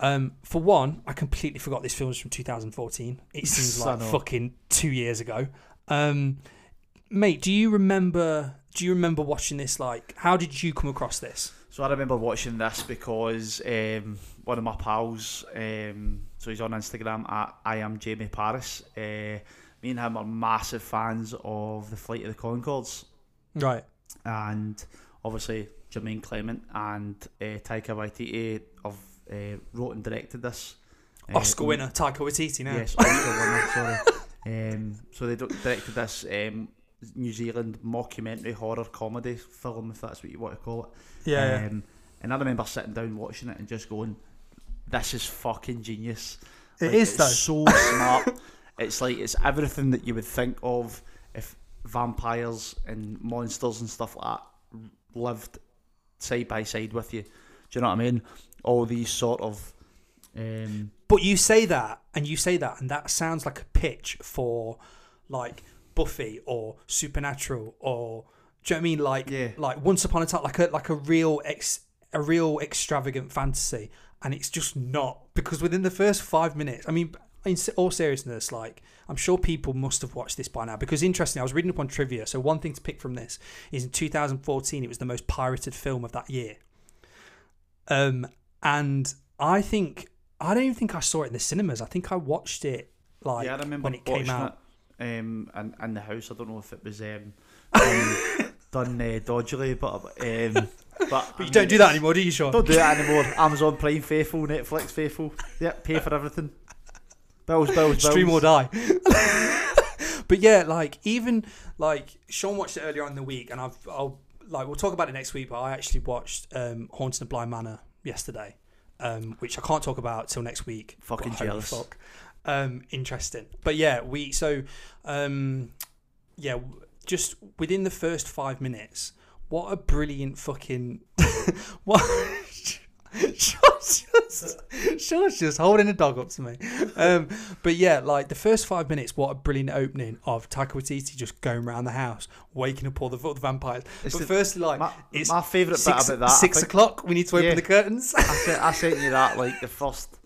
Um, for one, I completely forgot this film was from 2014. It [LAUGHS] seems like fucking two years ago. Um, mate, do you remember? Do you remember watching this? Like, how did you come across this? So I remember watching this because um, one of my pals, um, so he's on Instagram at I am Jamie Paris. Uh, me and him are massive fans of the Flight of the Conchords, Right. and obviously Jermaine Clement and uh, Taika Waititi have uh, wrote and directed this. Uh, Oscar winner Taika Waititi now. Yes, Oscar winner. Sorry. [LAUGHS] Um, so they directed this um, New Zealand mockumentary horror comedy film, if that's what you want to call it. Yeah. Um, and I remember sitting down watching it and just going, "This is fucking genius." It Like, is it's though. so [LAUGHS] smart. It's like it's everything that you would think of if vampires and monsters and stuff like that lived side by side with you. Do you know what I mean? All these sort of um, But you say that, and you say that, and that sounds like a pitch for like Buffy or Supernatural or do you know what I mean? Like Yeah. like Once Upon a Time, like a like a real ex a real extravagant fantasy, and it's just not because within the first five minutes, I mean. In all seriousness, like I'm sure people must have watched this by now because interesting. I was reading up on trivia. So one thing to pick from this is in 2014, it was the most pirated film of that year. Um, and I think I don't even think I saw it in the cinemas. I think I watched it like yeah, I remember when it came out. it um, in, in the house. I don't know if it was um, done, [LAUGHS] done uh, dodgily, but um, but, But you don't do that anymore, do you, Sean? Don't do that [LAUGHS] anymore. Amazon Prime faithful, Netflix faithful. Yep, pay for everything. Bills, bills, bills. Stream or die. [LAUGHS] but yeah, like even like Sean watched it earlier on in the week, and I've I'll like we'll talk about it next week. But I actually watched um, Haunted of Bly Manor yesterday, um, which I can't talk about till next week. Fucking jealous. Fuck. Um, interesting, but yeah, we so um, yeah, just within the first five minutes, what a brilliant fucking [LAUGHS] what. Sean's just, Sean's just holding a dog up to me. Um, but yeah, like the first five minutes, what a brilliant opening of Taika Waititi just going around the house, waking up all the, all the vampires. It's but the- firstly, like My, it's my favourite bit about that. Six think- o'clock, we need to open Yeah. the curtains. I sent, I sent you that like the first,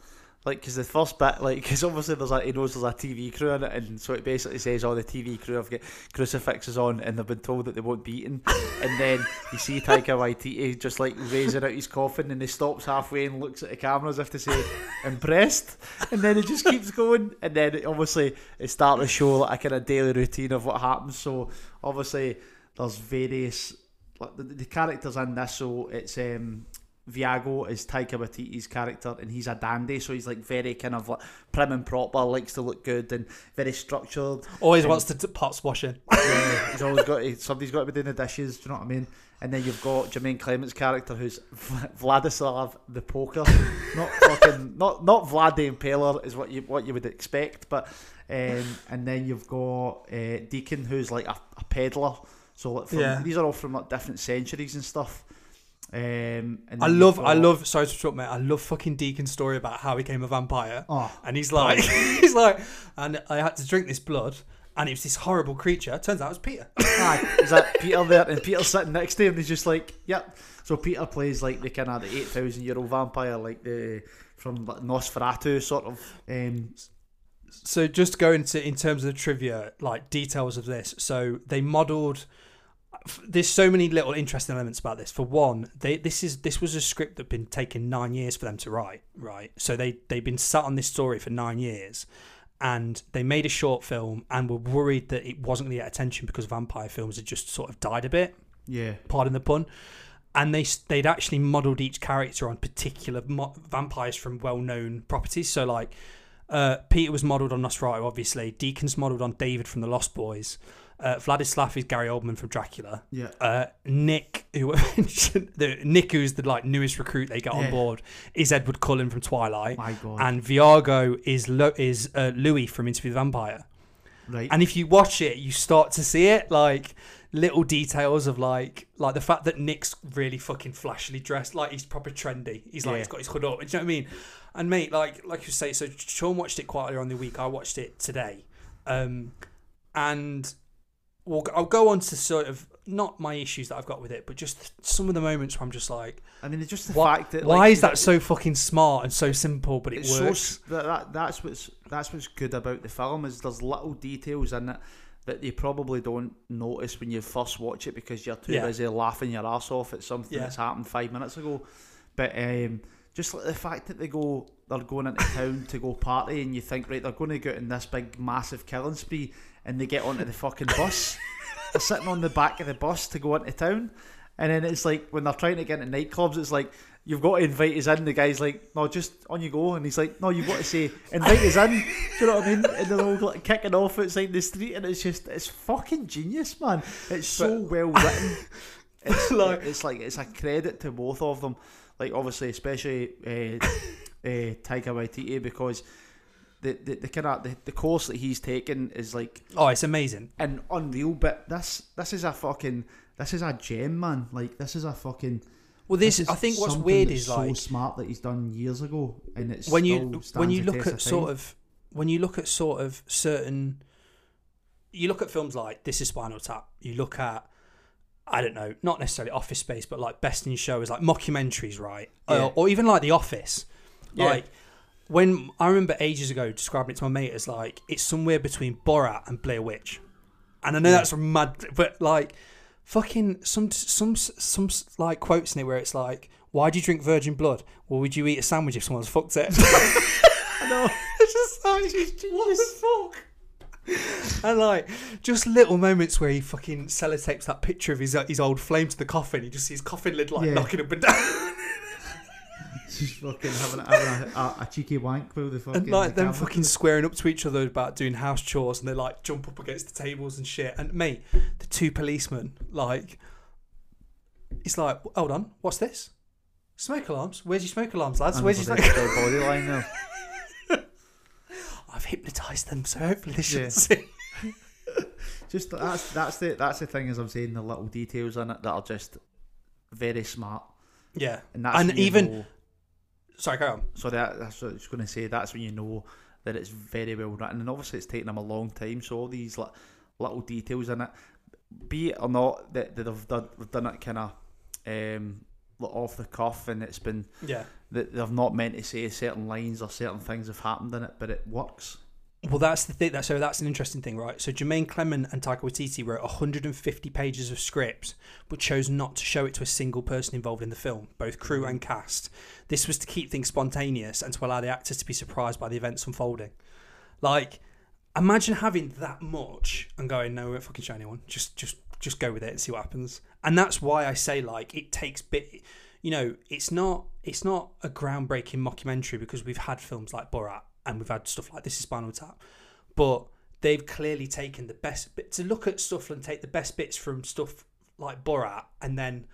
like because the first bit, like [LAUGHS] because obviously there's a he knows there's a TV crew in it, and so it basically says all the TV crew have got crucifixes on, and they've been told that they won't be eaten, and then you see [LAUGHS] Taika Waititi just like raising out his coffin, and he stops halfway and looks at the camera as if to say impressed, and then it just keeps going, and then it, obviously it starts to show like a kind of daily routine of what happens. So obviously there's various like the, the characters in this, so it's um Viago is Taika Waititi's character, and he's a dandy, so he's like very kind of like prim and proper, likes to look good and very structured. Always And- wants to t- pots washing. [LAUGHS] Yeah, he's always got to, somebody's got to be doing the dishes. Do you know what I mean? And then you've got Jermaine Clement's character, who's V- Vladislav the Poker, not [LAUGHS] fucking not not Vlad the Impaler is what you what you would expect, but um, and then you've got uh, Deacon, who's like a, a peddler. So like from, Yeah. these are all from like different centuries and stuff. Um, I love, you've I love. Sorry to interrupt, mate. I love fucking Deacon's story about how he became a vampire. Oh, And he's like, [LAUGHS] he's like, and I had to drink this blood, and it was this horrible creature. Turns out it was Peter. [LAUGHS] Aye, is that Peter there? And Peter's sitting next to him. And he's just like, "Yep." So Peter plays like the kind of the eight thousand year old vampire, like the from Nosferatu sort of. Um, so just going to in terms of the trivia, like details of this. So they modelled. There's so many little interesting elements about this. For one, they this is this was a script that had been taken nine years for them to write. Right, so they they've been sat on this story for nine years, and they made a short film and were worried that it wasn't going to get attention because vampire films had just sort of died a bit. yeah, pardon the pun. And they they'd actually modelled each character on particular mo- vampires from well-known properties. So like uh, Peter was modelled on Nosferatu, obviously. Deacon's modelled on David from the Lost Boys. Uh, Vladislav is Gary Oldman from Dracula. yeah, Uh, Nick, who [LAUGHS] the Nick, who's the like newest recruit they got Yeah. on board, is Edward Cullen from Twilight, my god, and Viago is Lo- is uh, Louis from Interview with the Vampire. right, And if you watch it, you start to see it like little details of like like the fact that Nick's really fucking flashily dressed, like he's proper trendy. He's like Yeah. he's got his hood up. Do you know what I mean? And mate, like like you say, so Sean watched it quite earlier on the week. I watched it today, um, and we'll, I'll go on to sort of not my issues that I've got with it, but just some of the moments where I'm just like, I mean, it's just the why, fact that why like, is that so fucking smart and so simple, but it so works? s- that, that that's what's that's what's good about the film is there's little details in it that you probably don't notice when you first watch it because you're too Yeah. busy laughing your ass off at something Yeah. that's happened five minutes ago. But um, just like the fact that they go, they're going into town to go party, and you think right, they're going to go out in this big massive killing spree, and they get onto the fucking bus. [LAUGHS] they're sitting on the back of the bus to go into town, and then it's like when they're trying to get into nightclubs, it's like you've got to invite us in. The guy's like, no, just on you go, and he's like, no, you've got to say invite us in. Do you know what I mean? And they're all like kicking off outside the street, and it's just it's fucking genius, man. It's so well written. [LAUGHS] It's like it's like it's a credit to both of them. Like obviously, especially uh, [LAUGHS] uh, Taika Waititi because the the, the kind of the, the course that he's taken is like Oh, it's amazing. and unreal. But this this is a fucking this is a gem, man. Like this is a fucking. Well, this, is I think what's weird is so like smart that he's done years ago, and it's when you when you look at sort of when you look at sort of certain you look at films like This Is Spinal Tap. You look at I don't know, not necessarily Office Space, but like Best in Show is like mockumentaries, right? Yeah. Uh, or even like The Office. Yeah. Like when I remember ages ago describing it to my mate as like it's somewhere between Borat and Blair Witch, and I know that's mad, but like fucking some some some like quotes in it where it's like, "Why do you drink virgin blood? Well, would you eat a sandwich if someone's fucked it?" [LAUGHS] I know. [LAUGHS] it's just like, what the fuck? And like, just little moments where he fucking sellotapes that picture of his uh, his old flame to the coffin. He just sees his coffin lid like Yeah. knocking up and down, [LAUGHS] Just fucking having, a- having a, a, a cheeky wank with the fucking. and like the them camera. fucking squaring up to each other about doing house chores, and they like jump up against the tables and shit. And mate, the two policemen, like, it's like, hold on, what's this? Smoke alarms? Where's your smoke alarms, lads? And Where's your smoke? body lying there. [LAUGHS] I've hypnotised them, so hopefully they should Yeah. see. [LAUGHS] Just that's that's the that's the thing as I'm saying the little details in it that are just very smart Yeah, and that's And even- know- sorry, carry on. so that that's what I was going to say that's when you know that it's very well written and obviously it's taken them a long time so all these li- little details in it be it or not that, that they've done, they've done it kind of um, off the cuff, and it's been Yeah. that they're not meant to say certain lines or certain things have happened in it, but it works. Well, that's the thing. So that's an interesting thing, right? So Jermaine Clement and Taika Waititi wrote 150 pages of scripts, but chose not to show it to a single person involved in the film, both crew and cast. This was to keep things spontaneous and to allow the actors to be surprised by the events unfolding. Like, imagine having that much and going, "No, we won't fucking show anyone. Just, just, just go with it and see what happens." And that's why I say, like, it takes bit. You know, it's not, it's not a groundbreaking mockumentary because we've had films like Borat and we've had stuff like This Is Spinal Tap, but they've clearly taken the best bit to look at stuff and take the best bits from stuff like Borat and then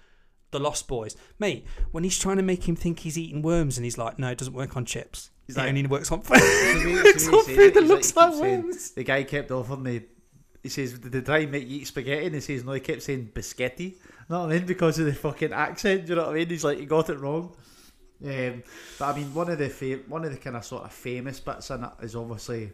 the Lost Boys. Mate, when he's trying to make him think he's eating worms and he's like, no, it doesn't work on chips. He's it like- only [LAUGHS] works on To me- to on food that looks like saying- worms. The guy kept offering me. He says, "Did they try and make you eat spaghetti?" And he says, "No." He kept saying biscotti. You know what I mean? Because of the fucking accent. Do you know what I mean? He's like, you got it wrong. Um, but I mean, one of the fa- one of the kind of sort of famous bits in it is obviously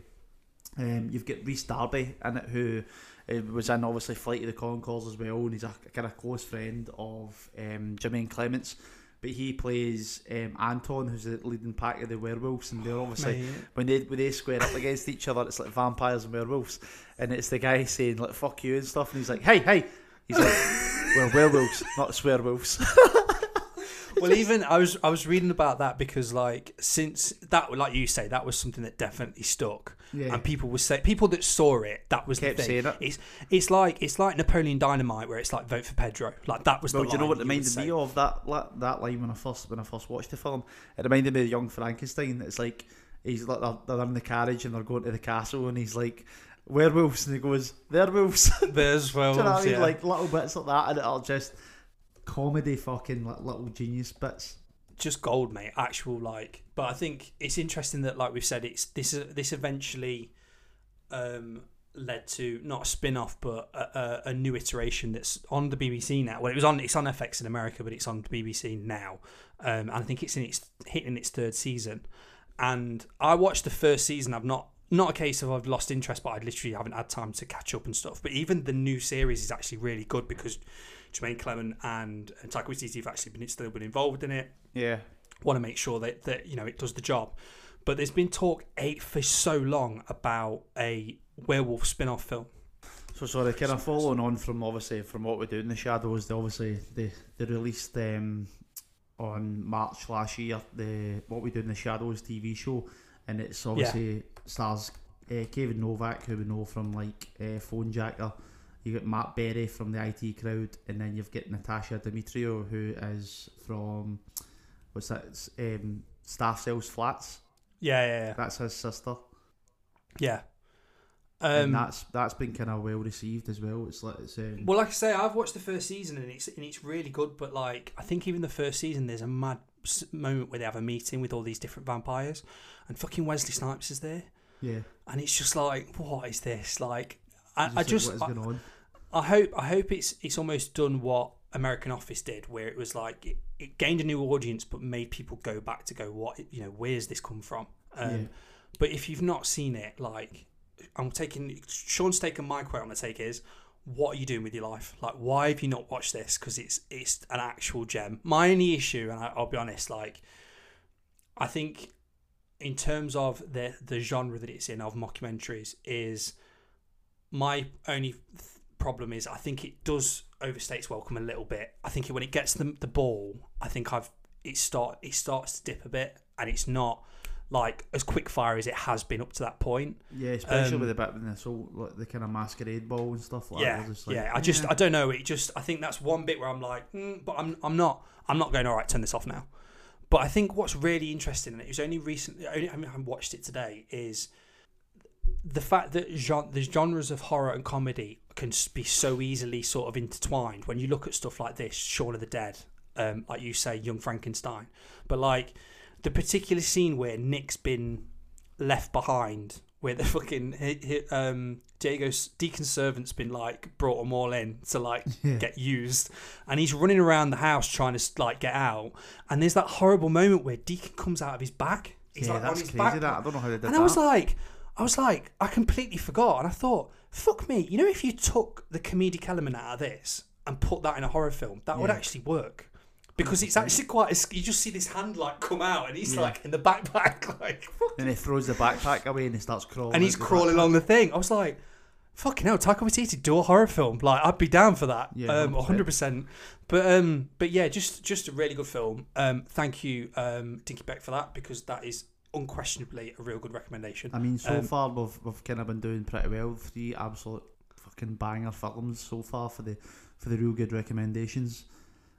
um, you've got Rhys Darby in it, who uh, was in obviously Flight of the Conchords as well, and he's a kind of close friend of um, Jermaine Clements. But he plays um, Anton, who's the leading pack of the werewolves, and they're obviously Mate. when they when they square up against each other, it's like vampires and werewolves, and it's the guy saying like "fuck you" and stuff, and he's like, "Hey, hey," he's like, [LAUGHS] "We're werewolves, not swearwolves." [LAUGHS] well, even I was I was reading about that because like since that like you say that was something that definitely stuck. Yeah. And people were say people that saw it that was Kept the thing. it. It's it's like it's like Napoleon Dynamite where it's like vote for Pedro. Like that was Well, the do you know what it reminded me of that la- that line when I first when I first watched the film? It reminded me of Young Frankenstein. It's like he's like they're, they're in the carriage and they're going to the castle, and he's like werewolves, and he goes werewolves. [LAUGHS] There's well, you know what I mean? yeah. Like little bits like that, and it'll just comedy fucking like, little genius bits. just gold, mate. Actual like, but I think it's interesting that, like we've said, it's this is this eventually um, led to not a spin off, but a, a, a new iteration that's on the BBC now. Well, it was on it's on FX in America, but it's on the BBC now, um, and I think it's in its hitting its third season. And I watched the first season. I've not not a case of I've lost interest, but I literally haven't had time to catch up and stuff. But even the new series is actually really good because Jermaine Clement and, and Taika Waititi have actually been still been involved in it Yeah, want to make sure that, that you know it does the job. But there's been talk eight for so long about a werewolf spin-off film. So sorry, kind of following on from obviously from what we do in the shadows, they obviously they they released um, on March last year the what we do in the shadows TV show, and it's obviously stars uh, Kayvan Novak, who we know from like uh, Fonejacker. You got Matt Berry from the IT crowd, and then you've got Natasia Demetriou, who is from what's that? It's, um, Stath Lets Flats. Yeah, yeah, yeah. That's his sister, yeah. and Um, that's that's been kind of well received as well. It's like it's um, well, like I say, I've watched the first season and it's and it's really good. But like, I think even the first season, there's a mad moment where they have a meeting with all these different vampires, and fucking Wesley Snipes is there, yeah. and it's just like, what is this? Like, I, Just I like, just, what is I, going on? I hope I hope it's it's almost done what American Office did, where it was like it, it gained a new audience, but made people go back to go, what you know, where's this come from? Um, Yeah. But if you've not seen it, like I'm taking Sean's taken my quote on the take is, what are you doing with your life? Like, why have you not watched this? Because it's it's an actual gem. My only issue, and I, I'll be honest, like I think in terms of the the genre that it's in of mockumentaries is my only th- problem is I think it does overstay its welcome a little bit. I think when it gets the the ball, I think I've it start it starts to dip a bit, and it's not like as quick fire as it has been up to that point. Yeah, especially Um, with the bit with this whole like the kind of masquerade ball and stuff like yeah, that. Just like, yeah. I just I don't know. It just I think that's one bit where I'm like, mm, but I'm I'm not I'm not going all right. Turn this off now. But I think what's really interesting, and it was only recently, only, I mean, I watched it today, is the fact that gen- the genres of horror and comedy can be so easily sort of intertwined. When you look at stuff like this, Shaun of the Dead, um, like you say, Young Frankenstein, but like the particular scene where Nick's been left behind, where the fucking hi- hi- um, Diego's deacon servant's been like brought them all in to like [LAUGHS] Yeah. get used, and he's running around the house trying to like get out, and there's that horrible moment where Deacon comes out of his back. He's yeah, like on that's his crazy. back, that I don't know how they did and that. And I was like, I was like, I completely forgot, and I thought, fuck me, you know, if you took the comedic element out of this and put that in a horror film, that would actually work, because it's actually quite. A, you just see this hand like come out, and he's Yeah. like in the backpack, [LAUGHS] like, Then he throws the backpack away and he starts crawling. and he's crawling backpack. along the thing. I was like, fucking hell, Taika Waititi do a horror film. Like, I'd be down for that. Yeah, um, 100%. hundred percent. But um, but yeah, just just a really good film. Um, thank you, um, Dinky Beck for that because that is unquestionably a Reelgood recommendation. I mean, so Um, far we've, we've kind of been doing pretty well. Three absolute fucking banger films so far for the for the Reelgood recommendations.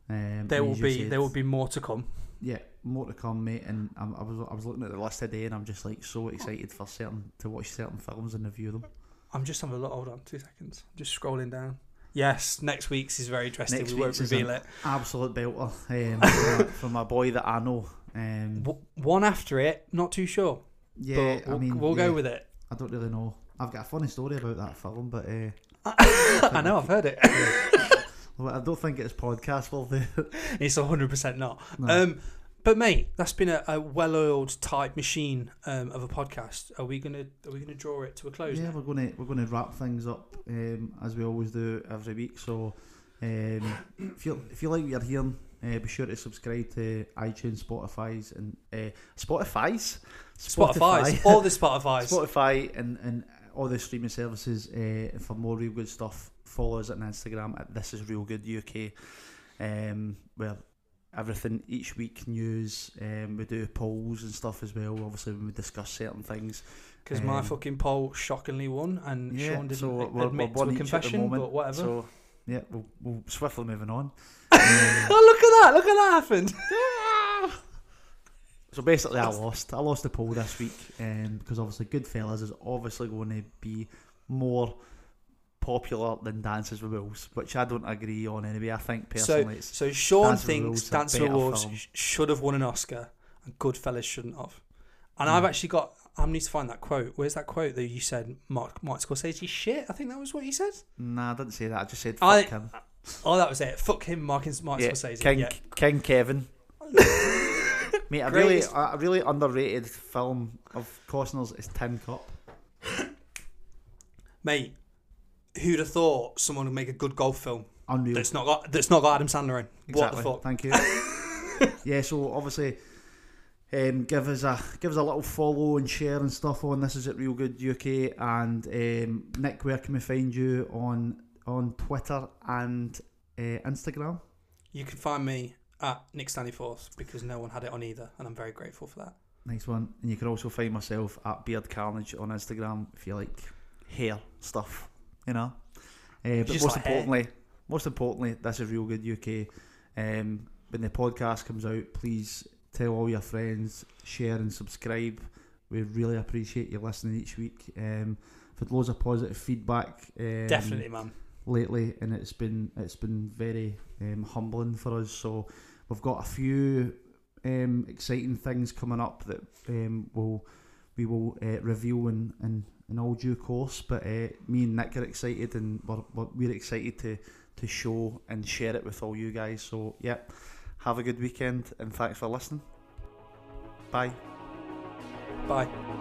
Um, There will be said, there will be more to come. yeah more to come, mate. And I'm, I was I was looking at the list today, and I'm just like so excited for certain to watch certain films and review them. I'm just having a look. Hold on, two seconds. Just scrolling down. Yes, next week's is very interesting. Next we won't reveal it. Absolute belter um, from my boy that I know. Um, W- One after it, not too sure. yeah, but we'll, I mean, we'll yeah, go with it. I don't really know. I've got a funny story about that film, but uh, [LAUGHS] I know, I've heard it. [LAUGHS] well, I don't think it's podcast worthy. [LAUGHS] it's 100% not. No. Um, but mate, that's been a, a well-oiled type machine um, of a podcast. Are we gonna Are we gonna draw it to a close? Yeah, now? we're gonna we're gonna wrap things up um, as we always do every week. So um, if you if you like what you're hearing, uh, be sure to subscribe to iTunes, Spotify's, and uh, Spotify's, Spotify's, all the Spotify's. Spotify, and and all the streaming services uh, for more Reelgood stuff. Follow us on Instagram at This Is Reelgood UK. Um, where everything each week news. Um, we do polls and stuff as well. Obviously, when we discuss certain things. Because my um, fucking poll shockingly won, and Yeah, Sean didn't so admit to a confession, but whatever. So yeah, we'll, we'll swiftly moving on. [LAUGHS] Um, oh, look at that! Look at that happened. [LAUGHS] so basically, I lost. I lost the poll this week um, because obviously Goodfellas is obviously going to be more popular than Dances with Wolves, which I don't agree on anyway. I think personally, it's So Sean Dance with thinks Wolves Dance with Wolves should have won an Oscar, and Goodfellas shouldn't have. And Mm. I've actually got. I need to find that quote. Where's that quote that you said Mark Mark Scorsese shit? I think that was what you said. nah, I didn't say that. I just said I- fuck him. Oh, that was it. Fuck him, Mark, Mark Yeah, Scorsese. King yeah. King Kevin. [LAUGHS] Mate, a really a really underrated film of Costner's is Tin Cup. Mate, who'd have thought someone would make a good golf film Unreal. that's not got that's not got Adam Sandler in? Exactly. What the fuck? Thank you. [LAUGHS] yeah, so obviously, um, give us a give us a little follow and share and stuff on this is at Reelgood UK and um, Nick, where can we find you on on Twitter and uh, Instagram? You can find me at Nick Staniforth because no one had it on either, and I'm very grateful for that. Nice one. And you can also find myself at Beard Carnage on Instagram if you like hair stuff, you know. Uh, but most like hair. importantly, most importantly, this is Reelgood UK. Um, when the podcast comes out, please tell all your friends, share and subscribe. We really appreciate you listening each week. Um, I've had loads of positive feedback. Um, Definitely, man. lately, and it's been it's been very um, humbling for us. So we've got a few um, exciting things coming up that um, will we will uh, reveal in, in, in all due course. But uh, me and Nick are excited, and we're, we're, we're excited to to show and share it with all you guys. So yeah, have a good weekend, and thanks for listening. Bye. Bye.